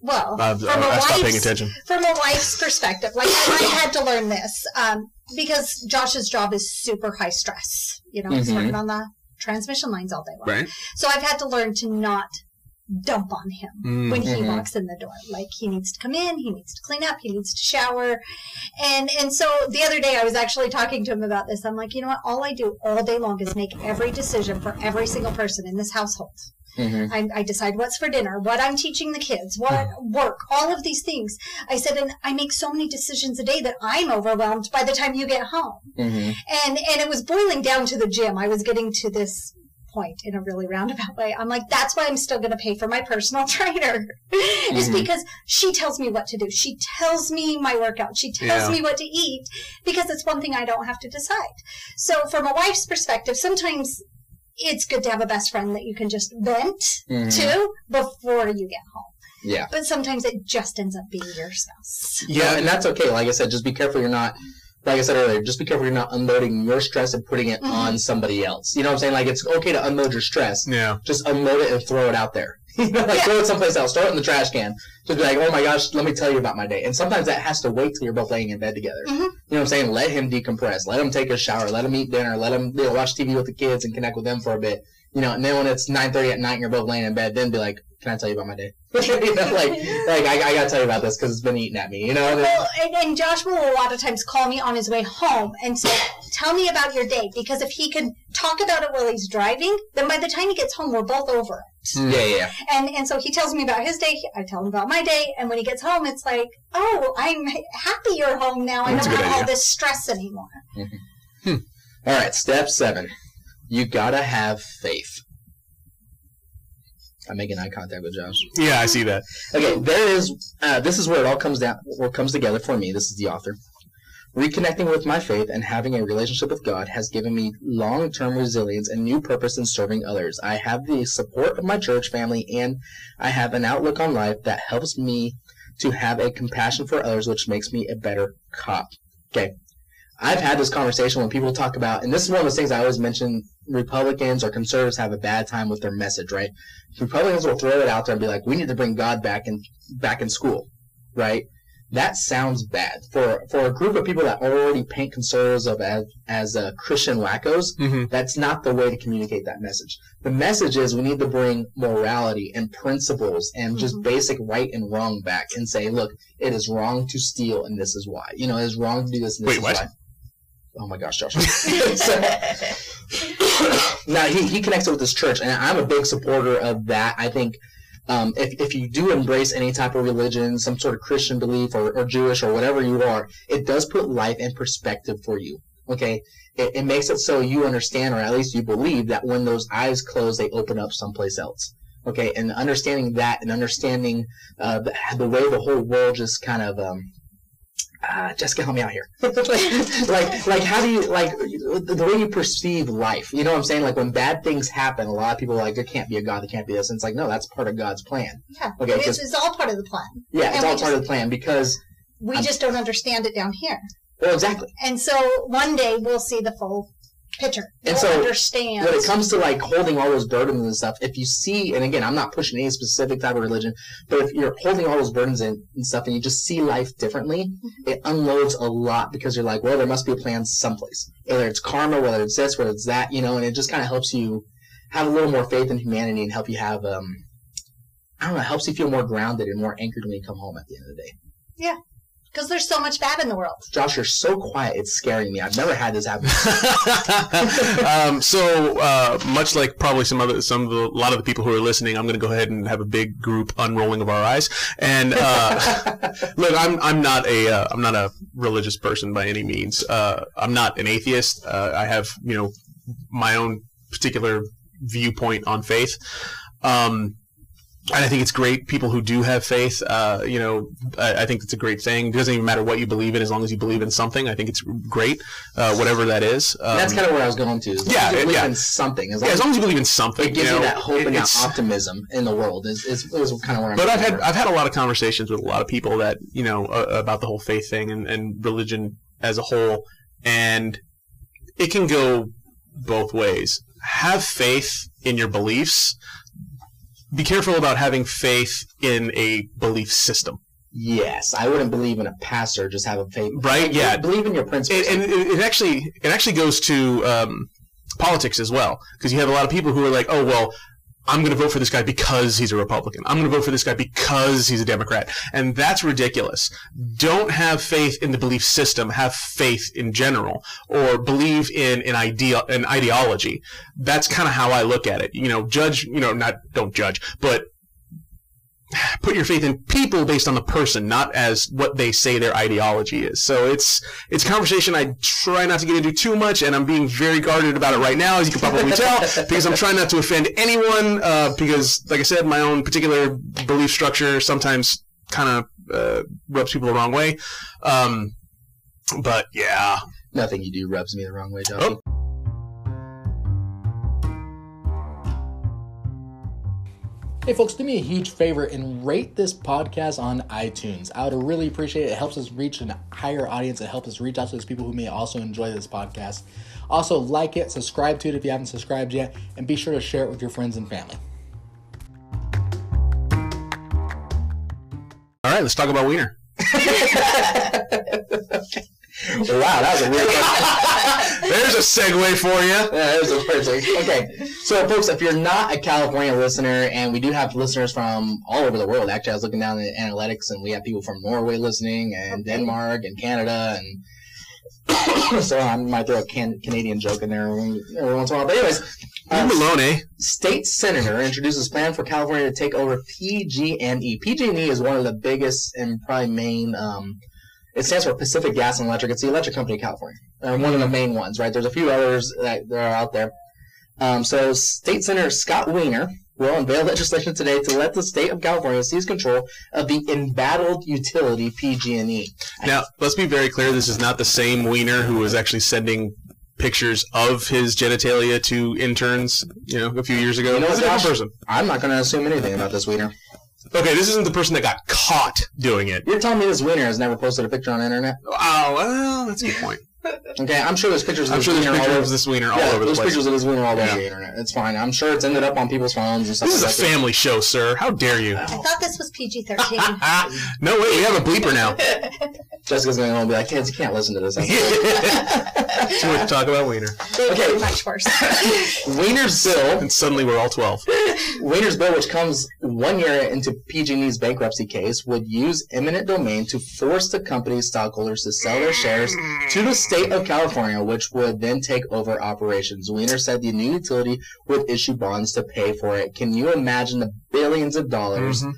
Well, Uh, from I, a I stopped paying wife's attention. from a wife's perspective, like I had to learn this um, because Josh's job is super high stress. You know, Mhm. working on the transmission lines all day long. Right. So I've had to learn to not dump on him Mm. when he Mhm. walks in the door. Like he needs to come in, he needs to clean up, he needs to shower. And and so the other day I was actually talking to him about this. I'm like, you know what? All I do all day long is make every decision for every single person in this household. Mm-hmm. I, I decide what's for dinner, what I'm teaching the kids, what work, all of these things. I said, and I make so many decisions a day that I'm overwhelmed by the time you get home. Mm-hmm. And and it was boiling down to the gym. I was getting to this point in a really roundabout way. I'm like, that's why I'm still going to pay for my personal <laughs> trainer, is Mhm. because she tells me what to do. She tells me my workout. She tells Yeah. me what to eat because it's one thing I don't have to decide. So from a wife's perspective, sometimes it's good to have a best friend that you can just vent Mhm. to before you get home. Yeah. But sometimes it just ends up being your spouse. Yeah, and that's okay. Like I said, just be careful you're not, like I said earlier, just be careful you're not unloading your stress and putting it Mhm. on somebody else. You know what I'm saying? Like it's okay to unload your stress. Yeah. Just unload it and throw it out there. You <laughs> know, like Yeah. throw it someplace else. Throw it in the trash can. Just be like, oh my gosh, let me tell you about my day. And sometimes that has to wait till you're both laying in bed together. Mhm. You know what I'm saying? Let him decompress. Let him take a shower. Let him eat dinner. Let him you know, watch TV with the kids and connect with them for a bit. You know, and then when it's 9:30 at night and you're both laying in bed, then be like, can I tell you about my day? <laughs> you know, <laughs> like, like I, I gotta tell you about this because it's been eating at me. You know. Well, and, and Josh will a lot of times call me on his way home and say, "Tell me about your day," because if he can talk about it while he's driving, then by the time he gets home, we're both over it. Mm. yeah, yeah, yeah. And and so he tells me about his day. I tell him about my day, and when he gets home, it's like, "Oh, I'm happy you're home now. I That's don't have all this stress anymore." Mm-hmm. Hmm. All right, step seven. You gotta have faith. I'm making eye contact with Josh. Yeah, I see that. Okay, there is. Uh, this is where it all comes down. It comes together for me. This is the author. Reconnecting with my faith and having a relationship with God has given me long-term resilience and new purpose in serving others. I have the support of my church family, and I have an outlook on life that helps me to have a compassion for others, which makes me a better cop. Okay, I've had this conversation when people talk about, and this is one of those things I always mention. Republicans or conservatives have a bad time with their message, right? Republicans will throw it out there and be like, "We need to bring God back in back in school," right? That sounds bad for for a group of people that already paint conservatives of as as uh, Christian wackos. hmm That's not the way to communicate that message. The message is we need to bring morality and principles and just Mhm. basic right and wrong back and say, look, it is wrong to steal and this is why. You know, it is wrong to do this and this Wait, is what? why. Oh my gosh, Josh. So- <laughs> now he, he connects it with his church, and I'm a big supporter of that. I think um, if, if you do embrace any type of religion, some sort of Christian belief or, or Jewish or whatever you are, it does put life in perspective for you. Okay, it, it makes it so you understand, or at least you believe, that when those eyes close, they open up someplace else. Okay, and understanding that, and understanding uh, the, the way the whole world just kind of um, uh, Jessica, help me out here. like, <laughs> like, like, how do you like the way you perceive life? You know what I'm saying? Like when bad things happen, a lot of people are like there can't be a God, there can't be this. And it's like no, that's part of God's plan. Yeah, Okay, it's, it's all part of the plan. Yeah, And it's all just- part of the plan because We I'm- just don't understand it down here. well, exactly. And so one day we'll see the full picture. And so understand. when it comes to like holding all those burdens and stuff, if you see, and again, I'm not pushing any specific type of religion, but if you're holding all those burdens and, and stuff, and you just see life differently, it unloads a lot because you're like, well, there must be a plan someplace. Whether it's karma, whether it's this, whether it's that, you know, and it just kind of helps you have a little more faith in humanity and help you have, um, I don't know, helps you feel more grounded and more anchored when you come home at the end of the day. Because there's so much bad in the world. Josh, you're so quiet, it's scaring me. I've never had this happen. <laughs> <laughs> um, so uh, much like probably some other some of the, a lot of the people who are listening, I'm going to go ahead and have a big group unrolling of our eyes. And uh, <laughs> look, I'm I'm not a uh, I'm not a religious person by any means. Uh, I'm not an atheist. Uh, I have you know my own particular viewpoint on faith. Um, and I think it's great. People who do have faith, uh, you know, I, I think it's a great thing. It doesn't even matter what you believe in, as long as you believe in something. I think it's great, uh, whatever that is. Um, That's kind of where I was going to. As yeah, believe yeah. in something. As long yeah, as long as you believe in something, it gives you, you, that hope it- and that optimism in the world. Is is, is kind of where I'm. But I've had. I've had a lot of conversations with a lot of people that you know uh, about the whole faith thing and, and religion as a whole, and it can go both ways. Have faith in your beliefs. Be careful about having faith in a belief system, Yes, I wouldn't believe in a pastor. Just have a faith. right? Yeah, believe in your principles. and, and it, it actually it actually goes to um, politics as well because you have a lot of people who are like, oh well, I'm going to vote for this guy because he's a Republican. I'm going to vote for this guy because he's a Democrat, and that's ridiculous. Don't have faith in the belief system. Have faith in general, or believe in an idea, an ideology. That's kind of how I look at it. You know, judge. You know, not don't judge, but put your faith in people based on the person, not as what they say their ideology is. So it's it's a conversation I try not to get into too much, and I'm being very guarded about it right now, as you can probably <laughs> tell, because I'm trying not to offend anyone. Uh, because, like I said, my own particular belief structure sometimes kind of uh, rubs people the wrong way. Um, but yeah, Nothing you do rubs me the wrong way, Josh. Hey folks, do me a huge favor and rate this podcast on iTunes. I would really appreciate it. It helps us reach a higher audience. It helps us reach out to those people who may also enjoy this podcast. Also, like it, subscribe to it if you haven't subscribed yet, and be sure to share it with your friends and family. all right, let's talk about Wiener. <laughs> Wow, that was a weird question. <laughs> There's a segue for you. Yeah, was a perfect. Okay, so folks, if you're not a California listener, and we do have listeners from all over the world. Actually, I was looking down the analytics, and we have people from Norway listening, and Denmark, and Canada, and <coughs> so I might throw a can- Canadian joke in there every once in a while. But anyways, uh, Malone, eh? state senator introduces plan for California to take over PG&E. PG&E is one of the biggest and probably main. Um, it stands for Pacific Gas and Electric. It's the electric company of California, uh, one of the main ones, right? There's a few others that, that are out there. Um, so, State Senator Scott Wiener will unveil <laughs> legislation today to let the state of California seize control of the embattled utility PG&E. Now, let's be very clear. This is not the same Weiner who was actually sending pictures of his genitalia to interns, you know, a few years ago. You know This a different Josh? person. I'm not going to assume anything about this Wiener. Okay, this isn't the person that got caught doing it. You're telling me this winner has never posted a picture on the internet? Oh, well, that's a good point. Okay, I'm sure there's pictures of I'm this sure there's Wiener all pictures over of this Wiener all yeah, over the there's pictures of his winner all over Yeah. the internet. It's fine. I'm sure it's ended up on people's phones and stuff This is a like that. family show, sir. How dare you? I thought this was PG 13. <laughs> no, wait, we have a bleeper now. <laughs> Jessica's going to be like, kids, you can't listen to this. <laughs> Too much to talk about Wiener. okay. Much worse. Wiener's bill, And suddenly we're all 12. Wiener's bill, which comes one year into PG&E's bankruptcy case, would use eminent domain to force the company's stockholders to sell their shares to the state of California, which would then take over operations. Wiener said the new utility would issue bonds to pay for it. Can you imagine the billions of dollars Mhm.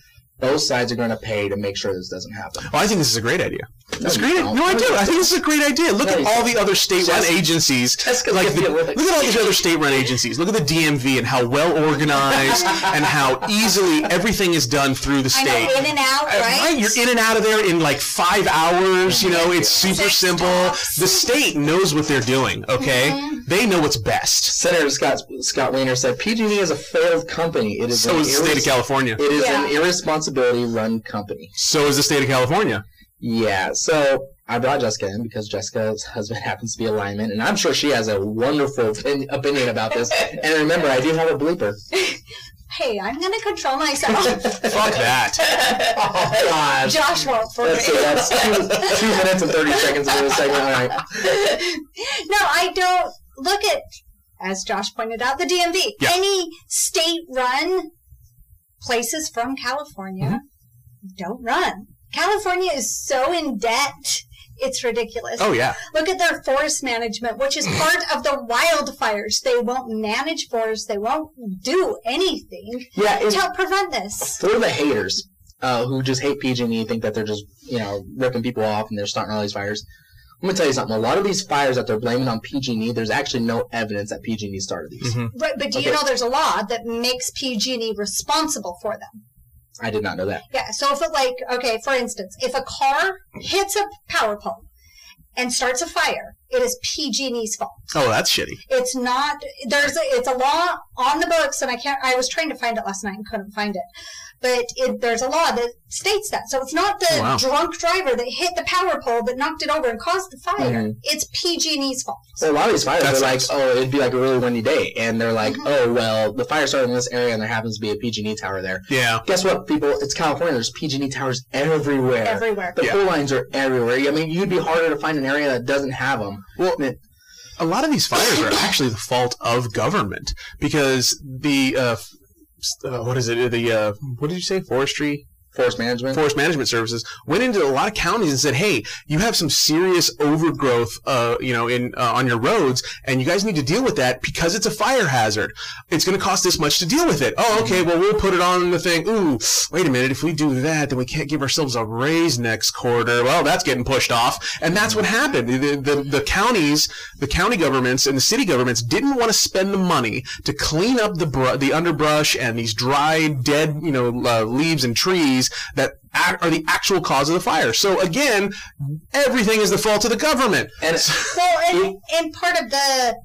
Both sides are going to pay to make sure this doesn't happen? Well, I think this is a great idea. It's a No, great. you don't. No, I do. I think this is a great idea. Look No, at all the other state-run Jessica- agencies. Jessica's Like the, look at all these other state-run agencies. Look at the DMV and how well organized <laughs> and how easily everything is done through the I state. know, in and out, Uh, right? You're in and out of there in like five hours. You know, it's super Six simple. stops. The state knows what they're doing. Okay, Mm-hmm. they know what's best. Senator Scott Scott Wiener said PG&E is a failed company. It is So an is the state of California. It is an Yeah. Irresponsibility run company. So is the state of California. Yeah, so I brought Jessica in because Jessica's husband <laughs> happens to be a lineman, and I'm sure she has a wonderful opin- opinion about this. And remember, I do have a bleeper. <laughs> Hey, I'm going to control myself. <laughs> Fuck that. oh, gosh. Josh won't for That's, me. it. That's two, two minutes and 30 seconds into the segment. All right. no, I don't look at, as Josh pointed out, the DMV. Yeah. Any state run places from California Mm-hmm. don't run. California is so in debt. It's ridiculous. Oh yeah. Look at their forest management, which is part of the wildfires. They won't manage forests. They won't do anything Yeah, to help prevent this. for the haters uh, who just hate PG&E, think that they're just, you know, ripping people off and they're starting all these fires. I'm going to tell you something. A lot of these fires that they're blaming on PG&E, there's actually no evidence that PG&E started these. Mhm. Right, but do you know there's a law that makes PG&E responsible for them? I did not know that. Yeah. So if it like okay, for instance, if a car hits a power pole and starts a fire, it is PG&E's fault. Oh, that's shitty. It's not. There's a, it's a law on the books, and I can't. I was trying to find it last night and couldn't find it. But it, there's a law that states that. So it's not the Oh, wow. drunk driver that hit the power pole that knocked it over and caused the fire. Mhm. It's PG&E's fault. So a lot of these fires That are like, oh, it'd be like a really windy day, and they're like, Mhm. oh, well, the fire started in this area, and there happens to be a PG&E tower there. Yeah. Guess what, people? It's California. There's PG&E towers everywhere. Everywhere. The Yeah. pole lines are everywhere. I mean, you'd be harder to find an area that doesn't have them. Well, It- a lot of these fires are actually the fault of government because the uh, f- uh, what is it? The uh, what did you say? Forestry Forest management. Forest Management Services went into a lot of counties and said, "Hey, you have some serious overgrowth, uh, you know, in uh, on your roads, and you guys need to deal with that because it's a fire hazard. It's going to cost this much to deal with it. Oh, okay, well, we'll put it on the thing. Ooh, wait a minute. If we do that, then we can't give ourselves a raise next quarter. Well, that's getting pushed off, and that's what happened. The, the, the counties, the county governments, and the city governments didn't want to spend the money to clean up the br- the underbrush and these dry, dead, you know, uh, leaves and trees that ac- are the actual cause of the fire. So again, everything is the fault of the government. And <laughs> Well, and, and part of the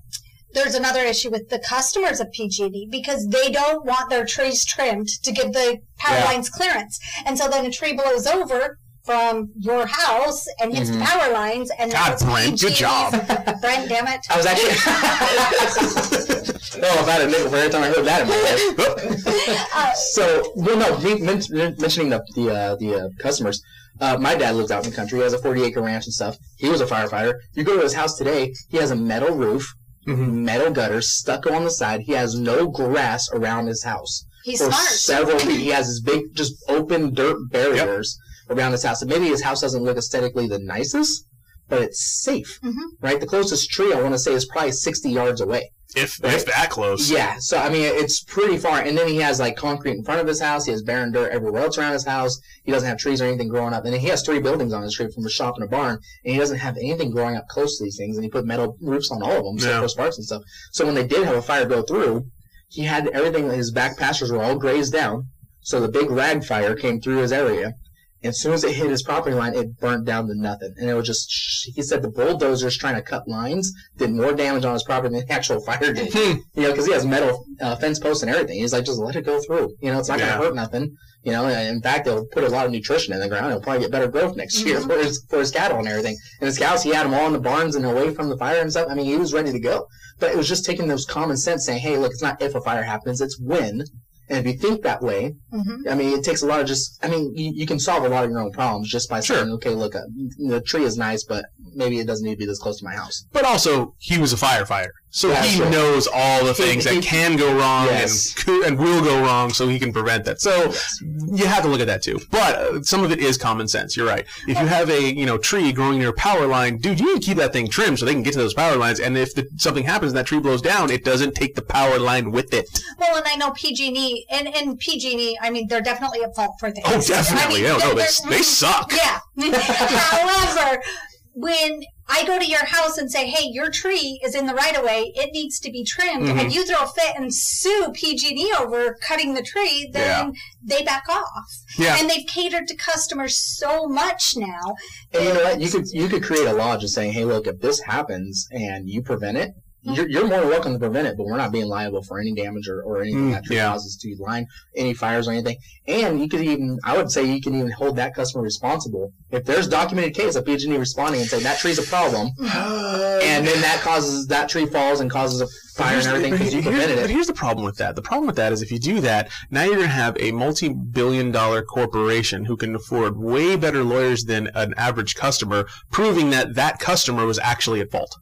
there's another issue with the customers of PG&E because they don't want their trees trimmed to give the power Yeah. lines clearance, and so then a tree blows over from your house and hits Mhm. the power lines, and now God, Brent, good PG&E's job. <laughs> Brent, damn it! I was actually. <laughs> no, if I had a nickel for every time I heard that in my life. <laughs> Uh, So, well, no, me men- mentioning the the uh, the uh, customers. Uh, my dad lives out in the country. He has a 40 acre ranch and stuff. He was a firefighter. You go to his house today. He has a metal roof, Mhm. metal gutters stucco on the side. He has no grass around his house he's for smart. several feet. He has his big, just open dirt barriers around his house. And maybe his house doesn't look aesthetically the nicest, but it's safe, Mhm. right? The closest tree I want to say is probably 60 yards away. If Right. if that close. Yeah, so I mean, it's pretty far. And then he has like concrete in front of his house. He has barren dirt everywhere else around his house. He doesn't have trees or anything growing up. And then he has three buildings on his street from a shop and a barn. And he doesn't have anything growing up close to these things. And he put metal roofs on all of them, so Yeah. for sparks and stuff. So when they did have a fire go through, he had everything. His back pastures were all grazed down. So the big rag fire came through his area. And as soon as it hit his property line, it burnt down to nothing. And it was just, he said the bulldozers trying to cut lines did more damage on his property than the actual fire did. Hmm. You know, because he has metal uh, fence posts and everything. He's like, just let it go through. You know, it's not Yeah. going to hurt nothing. You know, in fact, they'll put a lot of nutrition in the ground. It'll probably get better growth next year Mhm. <laughs> for his for his cattle and everything. And his cows, he had them all in the barns and away from the fire and stuff. I mean, he was ready to go. But it was just taking those common sense, saying, hey, look, it's not if a fire happens, it's when. And if you think that way, Mhm. I mean, it takes a lot of just. I mean, you, you can solve a lot of your own problems just by Sure. saying, okay, look, uh, the tree is nice, but maybe it doesn't need to be this close to my house. But also, he was a firefighter, so Yeah, he sure. knows all the things that he- can go wrong Yes. and cou- and will go wrong, so he can prevent that. So Yes. you have to look at that too. But uh, some of it is common sense. You're right. If you have a you know tree growing near a power line, dude, you need to keep that thing trimmed so they can get to those power lines. And if the, something happens and that tree blows down, it doesn't take the power line with it. Well, and I know PG&E, and, and PG&E, I mean, they're definitely at fault for things. Oh, definitely. I mean, oh no, they, they're- they suck. Yeah. <laughs> However, when I go to your house and say, "Hey, your tree is in the right of way; it needs to be trimmed," Mhm. and you throw a fit and sue PG&E over cutting the tree, then they back off. Yeah. And they've catered to customers so much now. And you know what? You could you could create a law just saying, hey, look, if this happens and you prevent it, you're, you're more than welcome to prevent it, but we're not being liable for any damage or, or anything Mm, that tree yeah. causes to line, any fires or anything. And you could even, I would say, you can even hold that customer responsible if there's documented case of PG&E responding and saying that tree's a problem, <gasps> and then that causes that tree falls and causes a fire and everything because you prevented But here's the problem with that. The problem with that is if you do that, now you're going to have a multi-billion dollar corporation who can afford way better lawyers than an average customer, proving that that customer was actually at fault.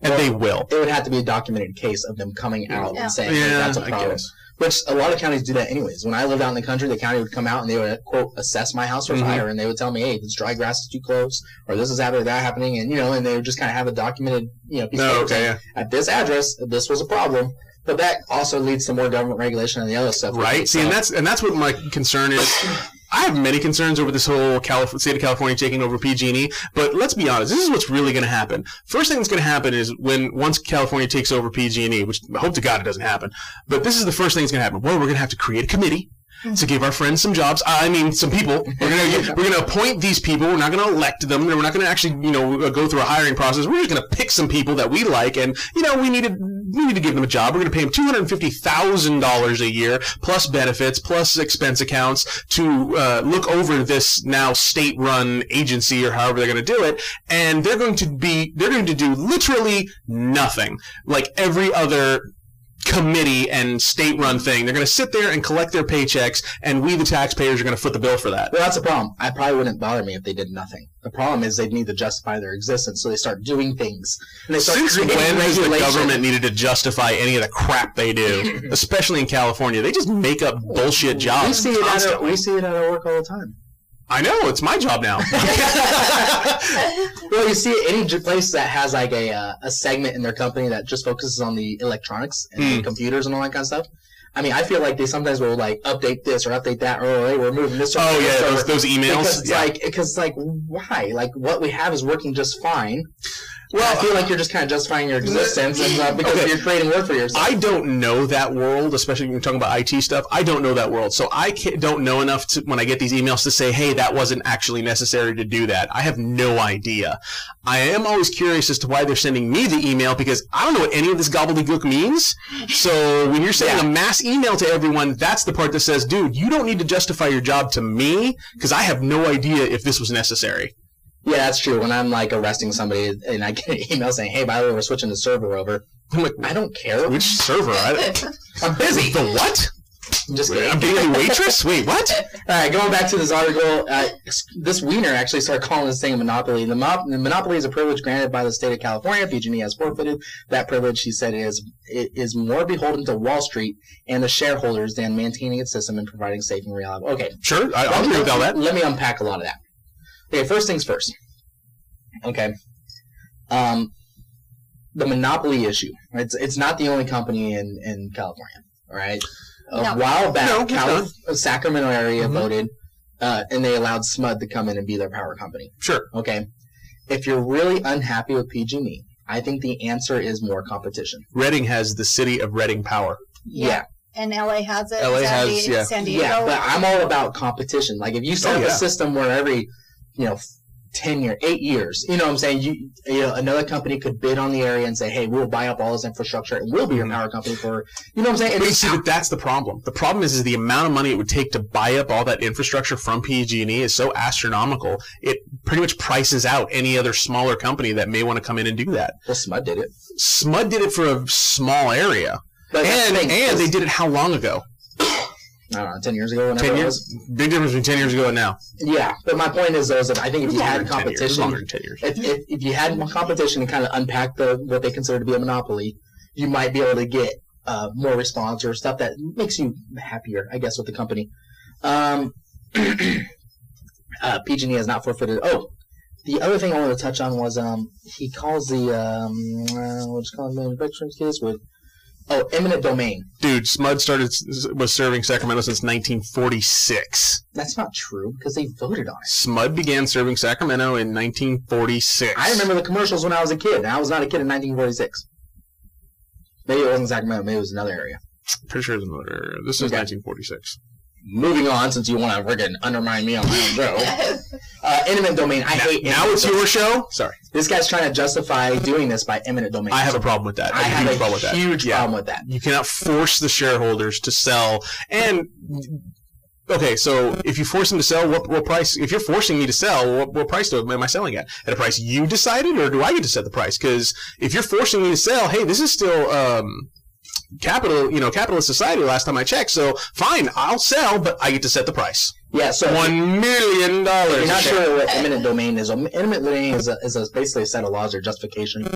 And Well, they will. It would have to be a documented case of them coming out Yeah. and saying hey, Yeah, that's a problem. guess. Which a lot of counties do that anyways. When I lived out in the country, the county would come out and they would quote assess my house for Mhm. fire, and they would tell me, "Hey, this dry grass is too close, or this is happening, that happening," and you know, and they would just kind of have a documented, you know, piece of No, paper okay, yeah. at this address, this was a problem. But that also leads to more government regulation and the other stuff. Right? See, and that's and that's what my concern is. <clears throat> I have many concerns over this whole Calif- state of California taking over PG&E, but let's be honest. This is what's really going to happen. First thing that's going to happen is when once California takes over PG&E, which I hope to God it doesn't happen, but this is the first thing that's going to happen. Well, we're going to have to create a committee, to give our friends some jobs. I mean, some people. We're gonna we're gonna appoint these people. We're not gonna elect them. We're not gonna actually you know go through a hiring process. We're just gonna pick some people that we like, and you know we need to we need to give them a job. We're gonna pay them two hundred fifty thousand dollars a year plus benefits plus expense accounts to uh, look over this now state-run agency or however they're gonna do it, and they're going to be they're going to do literally nothing like every other committee and state-run thing. They're going to sit there and collect their paychecks, and we, the taxpayers, are going to foot the bill for that. Well, that's a problem. I probably wouldn't bother me if they did nothing. The problem is they need to justify their existence, so they start doing things. And they start Since when has the government needed to justify any of the crap they do, <clears throat> especially in California? They just make up bullshit jobs. We see, it at we see it at work all the time. I know it's my job now. <laughs> Well, you see any place that has like a uh, a segment in their company that just focuses on the electronics and Hmm. the computers and all that kind of stuff. I mean, I feel like they sometimes will like update this or update that, or hey, we're moving this. oh yeah, those, those emails. Because it's yeah. like, because like, why? Like, what we have is working just fine. Well, I feel like you're just kind of justifying your existence and, uh, because Okay. you're creating work for yourself. I don't know that world, especially when you're talking about IT stuff. I don't know that world, so I can't, don't know enough to when I get these emails to say, "Hey, that wasn't actually necessary to do that." I have no idea. I am always curious as to why they're sending me the email because I don't know what any of this gobbledygook means. So when you're sending a mass email to everyone, that's the part that says, "Dude, you don't need to justify your job to me because I have no idea if this was necessary." Yeah, that's true. When I'm like arresting somebody and I get an email saying, "Hey, by the way, we're switching the server over," I'm like, I don't care. "Which server? I, <laughs> I'm busy. the what? I'm just kidding. I'm getting a waitress? Wait, what?" <laughs> All right, going back to this article, uh, this Wiener actually started calling this thing a monopoly. The, mo- the monopoly is a privilege granted by the state of California. PG&E has forfeited that privilege. He said is it is more beholden to Wall Street and the shareholders than maintaining its system and providing safe and reliable. Okay, Sure, I, I'll agree with all that. Let me unpack a lot of that. Okay, first things first. Okay. Um, the monopoly issue. It's it's not the only company in, in California. All right. A No. while back, No, Cali- Sacramento area Mhm. voted, uh, and they allowed SMUD to come in and be their power company. Sure. Okay. If you're really unhappy with PG&E, I think the answer is more competition. Redding has the city of Redding power. Yeah. And LA has it. LA San has- Di- yeah. San Diego. Yeah, but I'm all about competition. Like if you set Oh, up yeah. a system where every, you know, ten year, eight years, you know, what I'm saying you, you know, another company could bid on the area and say, hey, we'll buy up all this infrastructure and we'll be your power company for, you know, what I'm saying. But see, that's the problem. The problem is, is the amount of money it would take to buy up all that infrastructure from PG&E is so astronomical. It pretty much prices out any other smaller company that may want to come in and do that. well, Smud did it, Smud did it for a small area, but and and they did it how long ago? I don't know, ten years ago, Ten years. was. Big difference between ten years ago and now. Yeah, but my point is, though, is that I think if you had than 10 years. competition, Longer than ten years. if, if, if you had more competition and kind of unpack the what they consider to be a monopoly, you might be able to get uh, more response or stuff that makes you happier, I guess, with the company. Um, <clears throat> uh, PG&E has not forfeited. Oh, the other thing I wanted to touch on was um, he calls the um, uh, what's called manufacturing case with oh eminent domain. Dude, Smud started was serving Sacramento since 1946. That's not true because they voted on it. Smud began serving Sacramento in 1946. I remember the commercials when I was a kid, I was not a kid in 1946. Maybe it wasn't Sacramento. Maybe it was another area. Pretty sure it's another area. This is Okay. 1946. Moving on since you want to friggin' undermine me on my own show. <laughs> Uh, eminent domain. I hate. now it's domain. your show. Sorry, This guy's trying to justify doing this by eminent domain. I have a problem with that. I a have huge a problem with that. huge Yeah. problem with that. You cannot force the shareholders to sell. And okay, so if you force them to sell, what, what price? If you're forcing me to sell, what, what price do, am I selling at? At a price you decided, or do I get to set the price? Because if you're forcing me to sell, hey, this is still. Um, Capital, you know, capitalist society. Last time I checked, so fine, I'll sell, but I get to set the price. Yeah. So One million dollars. you're not sure what eminent domain is, eminent domain is, a, is a, basically a set of laws or justification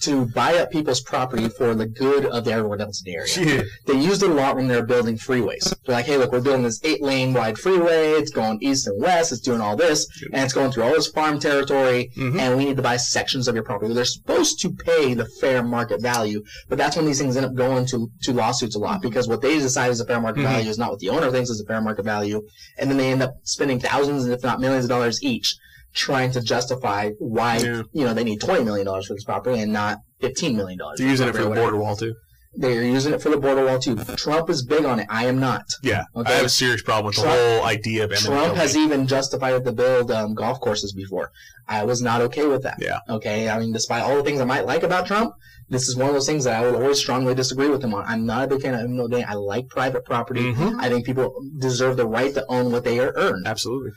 to buy up people's property for the good of everyone else in the area. Yeah. They used it a lot when they were building freeways. They're like, hey, look, we're building this eight lane wide freeway. It's going east and west. It's doing all this. And it's going through all this farm territory. Mhm. And we need to buy sections of your property. They're supposed to pay the fair market value. But that's when these things end up going to, to lawsuits a lot because what they decide is a fair market Mhm. value is not what the owner thinks is a fair market value. And then they end up spending thousands, if not millions of dollars each trying to justify why, Yeah. you know, they need $20 million for this property and not $15 million. They're using it for the border wall too. They're using it for the border wall too. Trump is big on it. I am not. Yeah, Okay. I have a serious problem with Trump- the whole idea of Trump has even justified the build um, golf courses before. I was not okay with that. Yeah. Okay. I mean, despite all the things I might like about Trump, this is one of those things that I would always strongly disagree with him on. I'm not a big fan of domain. I like private property. Mhm. I think people deserve the right to own what they earn. Absolutely.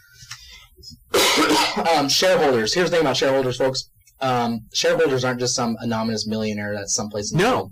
<coughs> um, shareholders. Here's the thing about shareholders, folks. Um, shareholders aren't just some anonymous millionaire that's someplace in the No. world.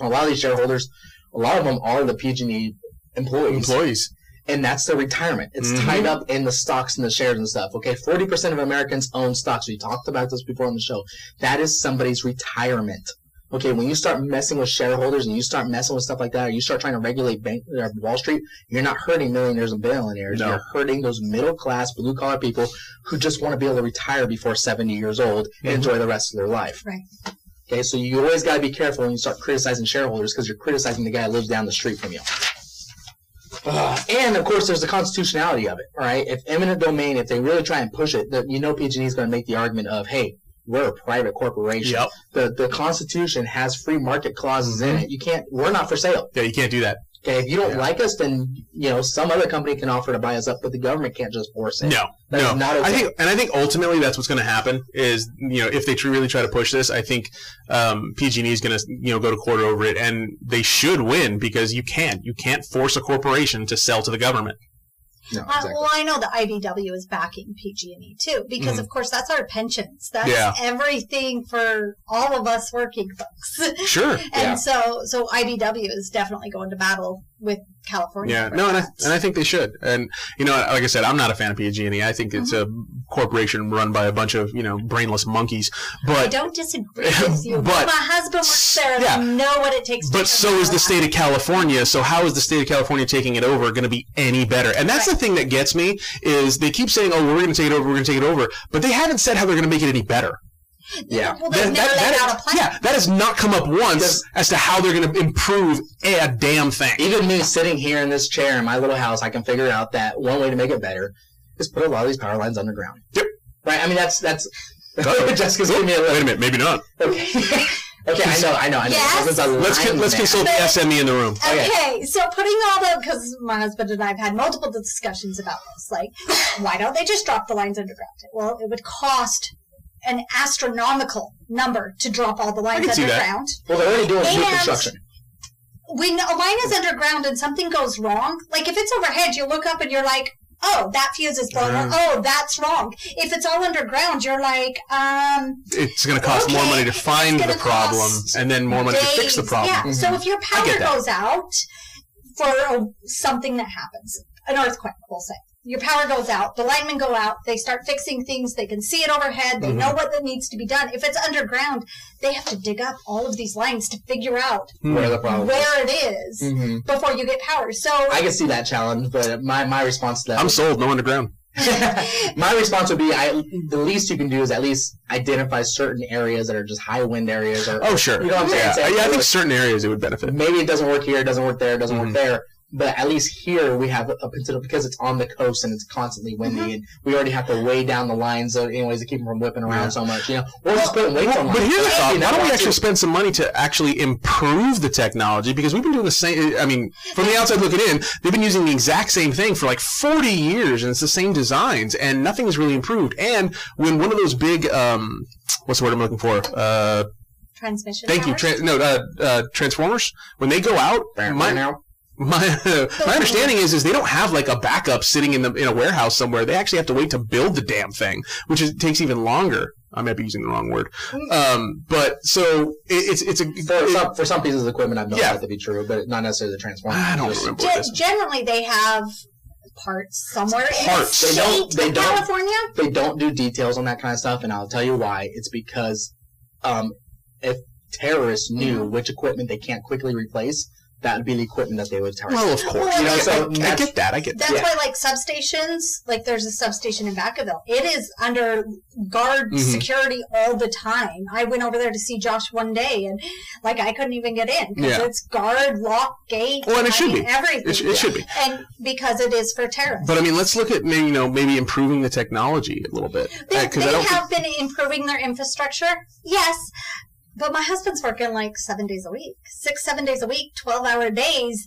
A lot of these shareholders, a lot of them are the PG&E employees, Employees. and that's their retirement. It's Mhm. tied up in the stocks and the shares and stuff. Okay, forty percent of Americans own stocks. We talked about this before on the show. That is somebody's retirement. Okay, when you start messing with shareholders and you start messing with stuff like that, or you start trying to regulate bank, uh, Wall Street, you're not hurting millionaires and billionaires. No. You're hurting those middle class, blue collar people who just want to be able to retire before 70 years old and Mhm. enjoy the rest of their life. Right. Okay, so you always got to be careful when you start criticizing shareholders because you're criticizing the guy who lives down the street from you. Ugh. and of course, there's the constitutionality of it. All right, if eminent domain, if they really try and push it, that you know PG&E is going to make the argument of, hey, we're a private corporation. Yep. The the Constitution has free market clauses in it. You can't. We're not for sale. Yeah, you can't do that. Okay, if you don't Yeah. like us, then you know some other company can offer to buy us up, but the government can't just force it. No, That no. not okay. I think, and I think ultimately that's what's going to happen. Is you know if they really try to push this, I think um, PG&E is going to you know go to court over it, and they should win because you can't you can't force a corporation to sell to the government. No, Uh, well, I know the IBW is backing PG&E too, because Mhm. of course that's our pensions. That's Yeah. everything for all of us working folks. Sure. <laughs> and Yeah. so, so IBW is definitely going to battle with California. Yeah, no, and I, and I think they should. And you know, like I said, I'm not a fan of PG&E. I think it's a mm-hmm. corporation run by a bunch of you know brainless monkeys. But I don't disagree with you, but, <laughs> But- my husband works there and Yeah. I know what it takes. but so is the state of California. So how is the state of California taking it over going to be any better? And that's the thing that gets me is they keep saying, "Oh, we're going to take it over. We're going to take it over," but they haven't said how they're going to make it any better. Yeah. Well, they've never laid plan. yeah, that has not come up once Does- as to how they're going to improve a damn thing. Even me sitting here in this chair in my little house, I can figure out that one way to make it better is put a lot of these power lines underground. Yep. Right. I mean, that's that's. Uh-oh. <laughs> Jessica's giving me a Wait a minute, maybe not. Okay. <laughs> okay. I know. I know. I know. Yes. This is Let's line let's man. consult the SME in the room. Okay. Okay, so putting all the because my husband and I have had multiple discussions about this. Like, why don't they just drop the lines underground? Well, it would cost an astronomical number to drop all the lines can see that. underground. Well, they're already doing new And- construction. When a line is underground and something goes wrong, like if it's overhead, you look up and you're like, "Oh, that fuse is blown. Oh, that's wrong." If it's all underground, you're like, "Um, It's going to cost more money to find the problem and then more money to fix the problem. Yeah. So if your power goes out for a, something that happens, an earthquake, we'll say. Your power goes out, the linemen go out, they start fixing things, they can see it overhead, they Mhm. know what that needs to be done. If it's underground, they have to dig up all of these lines to figure out Where the problem? where it is hmm before you get power. So I can see that challenge, but my, my response to that I'm would- sold. No underground. <laughs> my response would be I, the least you can do is at least identify certain areas that are just high wind areas or Oh, sure. You know what I'm saying? Yeah, yeah I think look, certain areas it would benefit. maybe it doesn't work here, it doesn't work there, it doesn't work there. But at least here we have a potential because it's on the coast and it's constantly windy, Mm-hmm. and we already have to weigh down the lines, so anyways, to keep them from whipping around Yeah. so much. You know, or just put weights on. But here's the I've thought: seen why don't we actually too. spend some money to actually improve the technology? Because we've been doing the same. I mean, from the outside looking in, they've been using the exact same thing for like 40 years, and it's the same designs, and nothing has really improved. And when one of those big, um, what's the word I'm looking for? Uh, transmission. thank you. towers? Tran no, uh, uh, transformers. When they go out, my, now. my <laughs> my understanding is is they don't have like a backup sitting in the in a warehouse somewhere. They actually have to wait to build the damn thing, which is, takes even longer. I might be using the wrong word. Um, but so it, it's it's a For some, for some pieces of equipment, I've known Yeah. that to be true, but not necessarily the transformer. I don't Just- remember what this. generally, they have parts somewhere Parts. in They the don't- they don't. California. They don't do details on that kind of stuff, and I'll tell you why. It's because um, if terrorists knew Mm-hmm. which equipment they can't quickly replace, that would be the equipment that they would target. Well, of course. You know, I- so I, I get that. I get that. That's Yeah. why, like substations, like there's a substation in Vacaville. It is under guard Mhm. security all the time. I went over there to see Josh one day, and like I couldn't even get in because Yeah. it's guard, lock, gate. Well, and it I should mean, be. everything. It, sh- it should be. and because it is for terrorists. But I mean, let's look at maybe you know maybe improving the technology a little bit They, because they I don't. have been improving their infrastructure. Yes. But my husband's working like seven days a week, six, seven days a week, 12 hour days,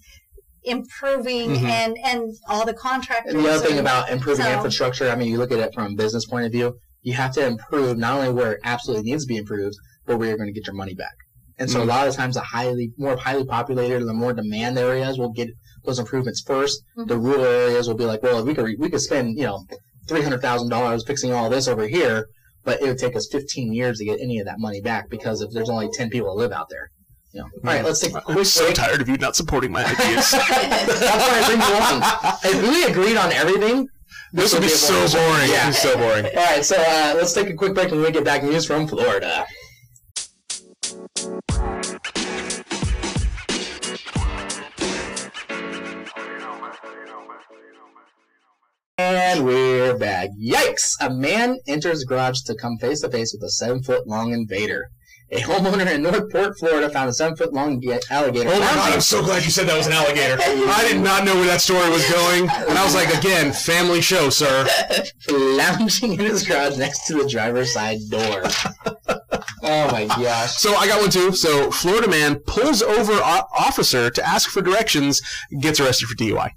improving Mhm. and, and all the contractors. And the other thing about improving so- infrastructure, I mean, you look at it from a business point of view, you have to improve not only where it absolutely needs to be improved, but where you're going to get your money back. And so Mhm. a lot of times the highly, more highly populated, the more demand areas will get those improvements 1st Mhm. The rural areas will be like, well, we could, we could spend, you know, $300,000 fixing all this over here, but it would take us 15 years to get any of that money back because if there's only 10 people that live out there. You know. All right, let's take a I'm quick so break. tired of you not supporting my ideas. <laughs> <laughs> That's why I bring you on. If we agreed on everything, this would be would so boring. Yeah. This is so boring. All right, so uh, let's take a quick break and when we get back, news from Florida. And we're back. Yikes! A man enters garage to come face to face with a seven foot long invader. A homeowner in Northport, Florida, found a seven foot long alligator. Oh my god, I'm so glad you said that was an alligator. I did not know where that story was going. And I was like, again, family show, sir. <laughs> lounging in his garage next to the driver's side door. oh my gosh. So I got one too. So Florida man pulls over officer to ask for directions, gets arrested for DUI.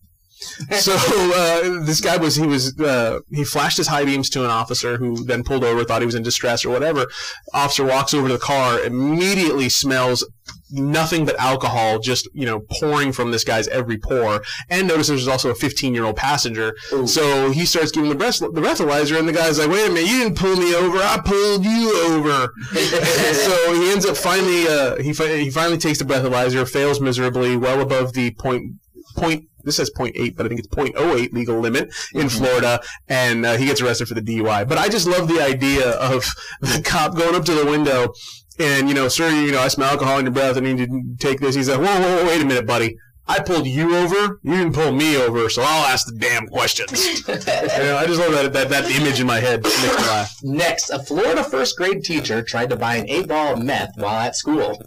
So <laughs> uh, this guy was he was uh, he flashed his high beams to an officer who then pulled over, thought he was in distress or whatever. Officer walks over to the car, immediately smells nothing but alcohol just you know pouring from this guy's every pore, and notices there's also a 15 year old passenger. Ooh. So he starts giving the breath the breathalyzer, and the guy's like, "Wait a minute, you didn't pull me over, I pulled you over." <laughs> so he ends up finally uh, he fi- he finally takes the breathalyzer, fails miserably, well above the point point. This says 0.8, but I think it's 0.08 legal limit in Mhm. Florida, and uh, he gets arrested for the DUI. But I just love the idea of the <laughs> cop going up to the window and, you know, sir, you know, I smell alcohol in your breath. I need to take this. He's like, whoa, whoa, whoa, wait a minute, buddy. I pulled you over. You didn't pull me over, so I'll ask the damn questions. <laughs> you know, I just love that, that that image in my head. Makes me laugh. Next, a Florida first grade teacher tried to buy an eight ball of meth while at school.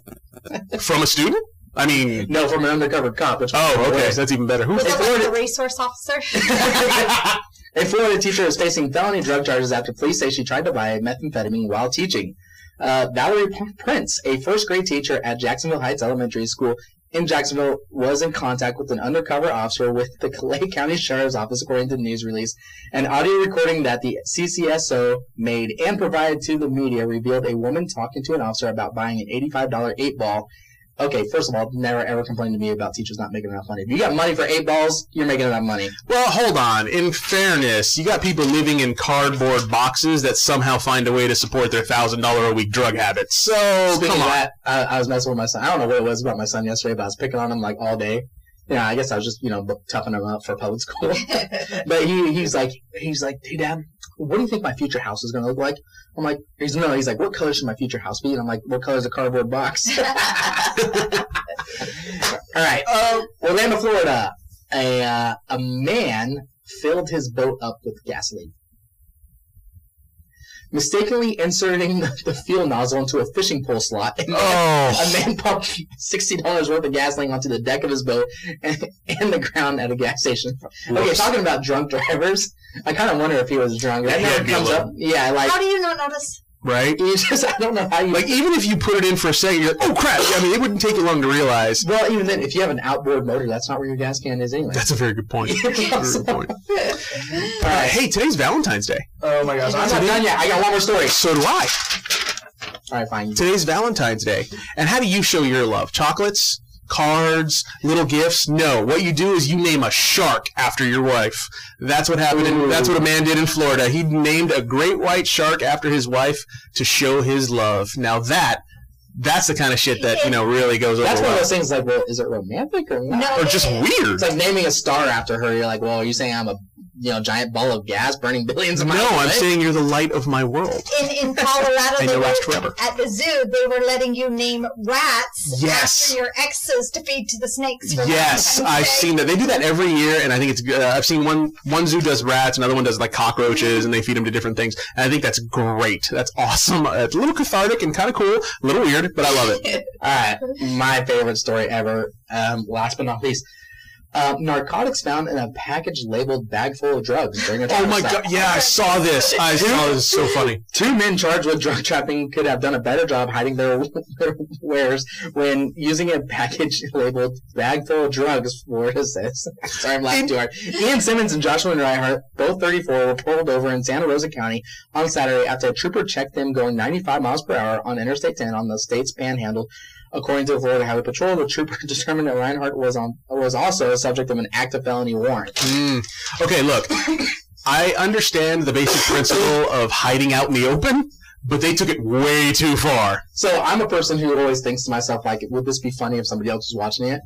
From a student? I mean, No, from an undercover cop. Which oh, okay, so that's even better. Who? Was Hey, it like Florida- the resource officer? <laughs> <laughs> a Florida teacher is facing felony drug charges after police say she tried to buy methamphetamine while teaching. Uh, Valerie P- Prince, a first grade teacher at Jacksonville Heights Elementary School in Jacksonville, was in contact with an undercover officer with the <laughs> Clay County Sheriff's Office, according to the news release. An audio recording that the CCSO made and provided to the media revealed a woman talking to an officer about buying an $85 eight ball. Okay, first of all, never ever complain to me about teachers not making enough money. If you got money for eight balls, you're making enough money. Well, hold on. In fairness, you got people living in cardboard boxes that somehow find a way to support their thousand dollar a week drug habits. So Speaking come of on. that, I, I was messing with my son. I don't know what it was about my son yesterday, but I was picking on him like all day. Yeah, I guess I was just you know toughing him up for public school. <laughs> but he he's like he's like, hey dad, what do you think my future house is gonna look like? I'm like, he's no, he's like, what color should my future house be? And I'm like, what color is a cardboard box? <laughs> all right, uh, Orlando, Florida. A uh, a man filled his boat up with gasoline. Mistakenly inserting the, the fuel nozzle into a fishing pole slot and Oh, a man pumped sixty dollars worth of gasoline onto the deck of his boat and, and the ground at a gas station. Okay, talking about drunk drivers, I kind of wonder if he was drunk. That Yeah, never he'd be a comes up. Yeah, like How do you not notice? Right? you just <laughs> I don't know how you Like even if you put it in for a second, you're like, oh crap! I mean, it wouldn't take you long to realize. Well, even then, if you have an outboard motor, that's not where your gas can is anyway. That's a very good point. <laughs> Very good point. All Uh, hey, today's Valentine's Day. Oh my gosh, I'm not done yet. I got one more story. So do I. All right, fine. Today's Valentine's Day. And how do you show your love? Chocolates? Cards? Little gifts? No. What you do is you name a shark after your wife. That's what happened. In, that's what a man did in Florida. He named a great white shark after his wife to show his love. Now that, that's the kind of shit that, you know, really goes over That's one of those things. Like, well, is it romantic or not? No. Or just weird. It's like naming a star after her. You're like, well, are you saying I'm a you know giant ball of gas burning <laughs> billions of miles. No, miles? I'm saying you're the light of my world. In in Colorado, <laughs> they you'll were, last forever. at the zoo, they were letting you name rats Yes. after your exes to feed to the snakes. For Yes, I've seen that. They do that every year, and I think it's. good. Uh, I've seen one one zoo does rats, another one does like cockroaches, and they feed them to different things. And I think that's great. That's awesome. Uh, It's a little cathartic and kind of cool, a little weird, but I love it. <laughs> All right, my favorite story ever. Um, last but not least, Uh, narcotics found in a package labeled bag full of drugs during a Oh my stop. god! Yeah, I saw this. I saw this. So funny. Two men charged with drug trafficking could have done a better job hiding their, their <laughs> wares when using a package <laughs> labeled bag full of drugs. Is <laughs> this? Sorry, I'm laughing too hard. Ian Simmons and Joshua Reinhardt, both 34, were pulled over in Santa Rosa County on Saturday after a trooper checked them going 95 miles per hour on Interstate 10 on the state's panhandle. According to the Florida Highway Patrol, the trooper <laughs> determined that Reinhardt was on was also a subject of an active felony warrant. Mm. Okay, look. <coughs> I understand the basic principle of hiding out in the open, but they took it way too far. So I'm a person who always thinks to myself, like, would this be funny if somebody else was watching it?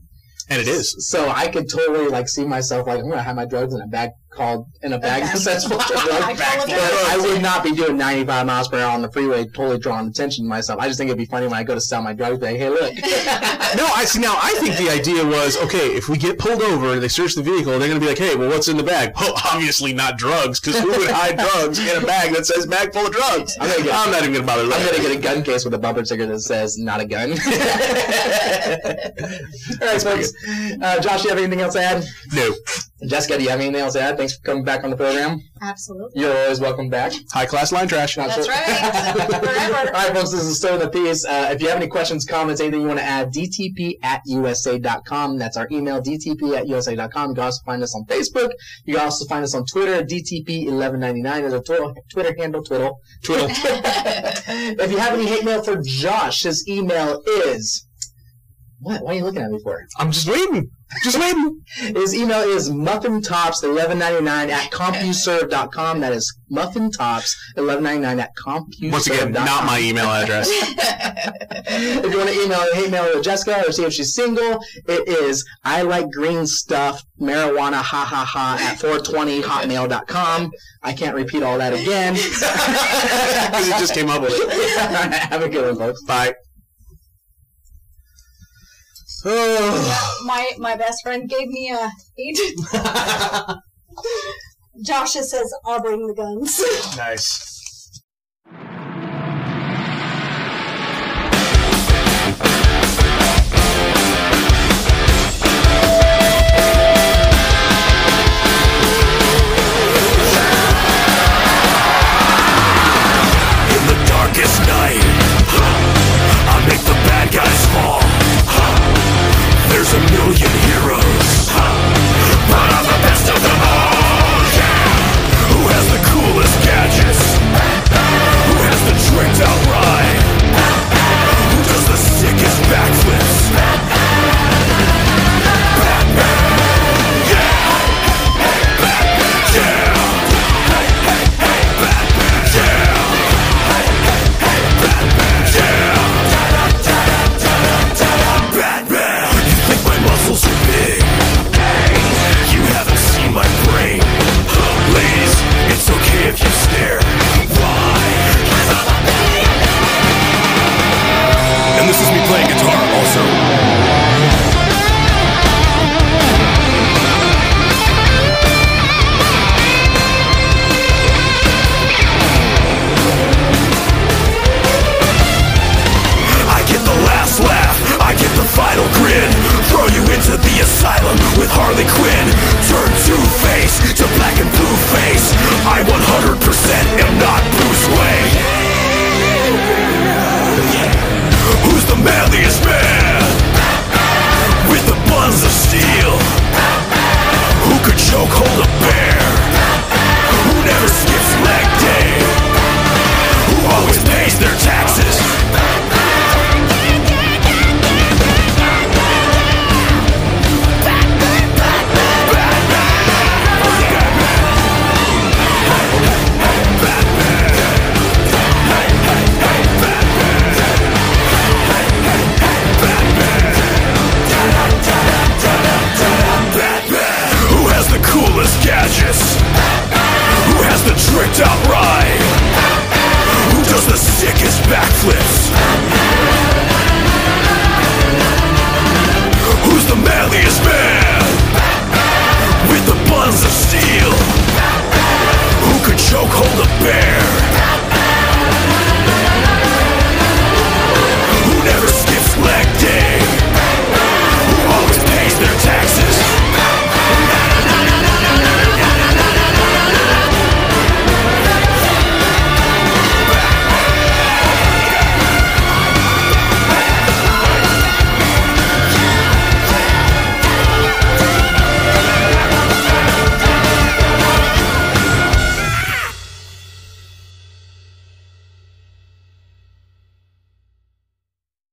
And it is. So I could totally like see myself like I'm gonna have my drugs in a bag called in a bag <laughs> bag. that's full of drugs. Bag full of But. I would not be doing 95 miles per hour on the freeway, totally drawing attention to myself. I just think it'd be funny when I go to sell my drugs. Like, hey, look, <laughs> No, I see. Now, I think the idea was okay. If we get pulled over and they search the vehicle, they're going to be like, "Hey, well, what's in the bag?" Well, <laughs> obviously not drugs, because who would hide drugs in a bag that says "bag full of drugs"? I'm gonna get- I'm not even going to bother. I'm gonna get a gun case with a bumper sticker that says "not a gun." All right, folks. Uh, Josh, you have anything else to add? No. Jessica, do you have anything else to add? Thanks for coming back on the program. Absolutely. You're always welcome back. High class line trash. Not That's sure- right. Forever. <laughs> All right, folks, this is Disturbing the Peace. Uh, if you have any questions, comments, anything you want to add, dtp at usa.com. That's our email, dtp at usa.com. You can also find us on Facebook. You can also find us on Twitter, dtp1199 is our Twitter, Twitter handle, twiddle. Twiddle. <laughs> if you have any hate mail for Josh, his email is... What? Why are you looking at me for? I'm just waiting. Just waiting. <laughs> His email is muffintops1199 at compuserve.com. That is muffintops1199 at compuserve.com. Once again, not my email address. <laughs> if you want to email hate mail to Jessica or see if she's single, it is I like green stuff, marijuana, ha ha ha, at 420hotmail.com. I can't repeat all that again. Because <laughs> it just came up with it. Have a good one, folks. Bye. Oh. <sighs> My my best friend gave me a eight. <laughs> Josh says, "I'll bring the guns." Nice.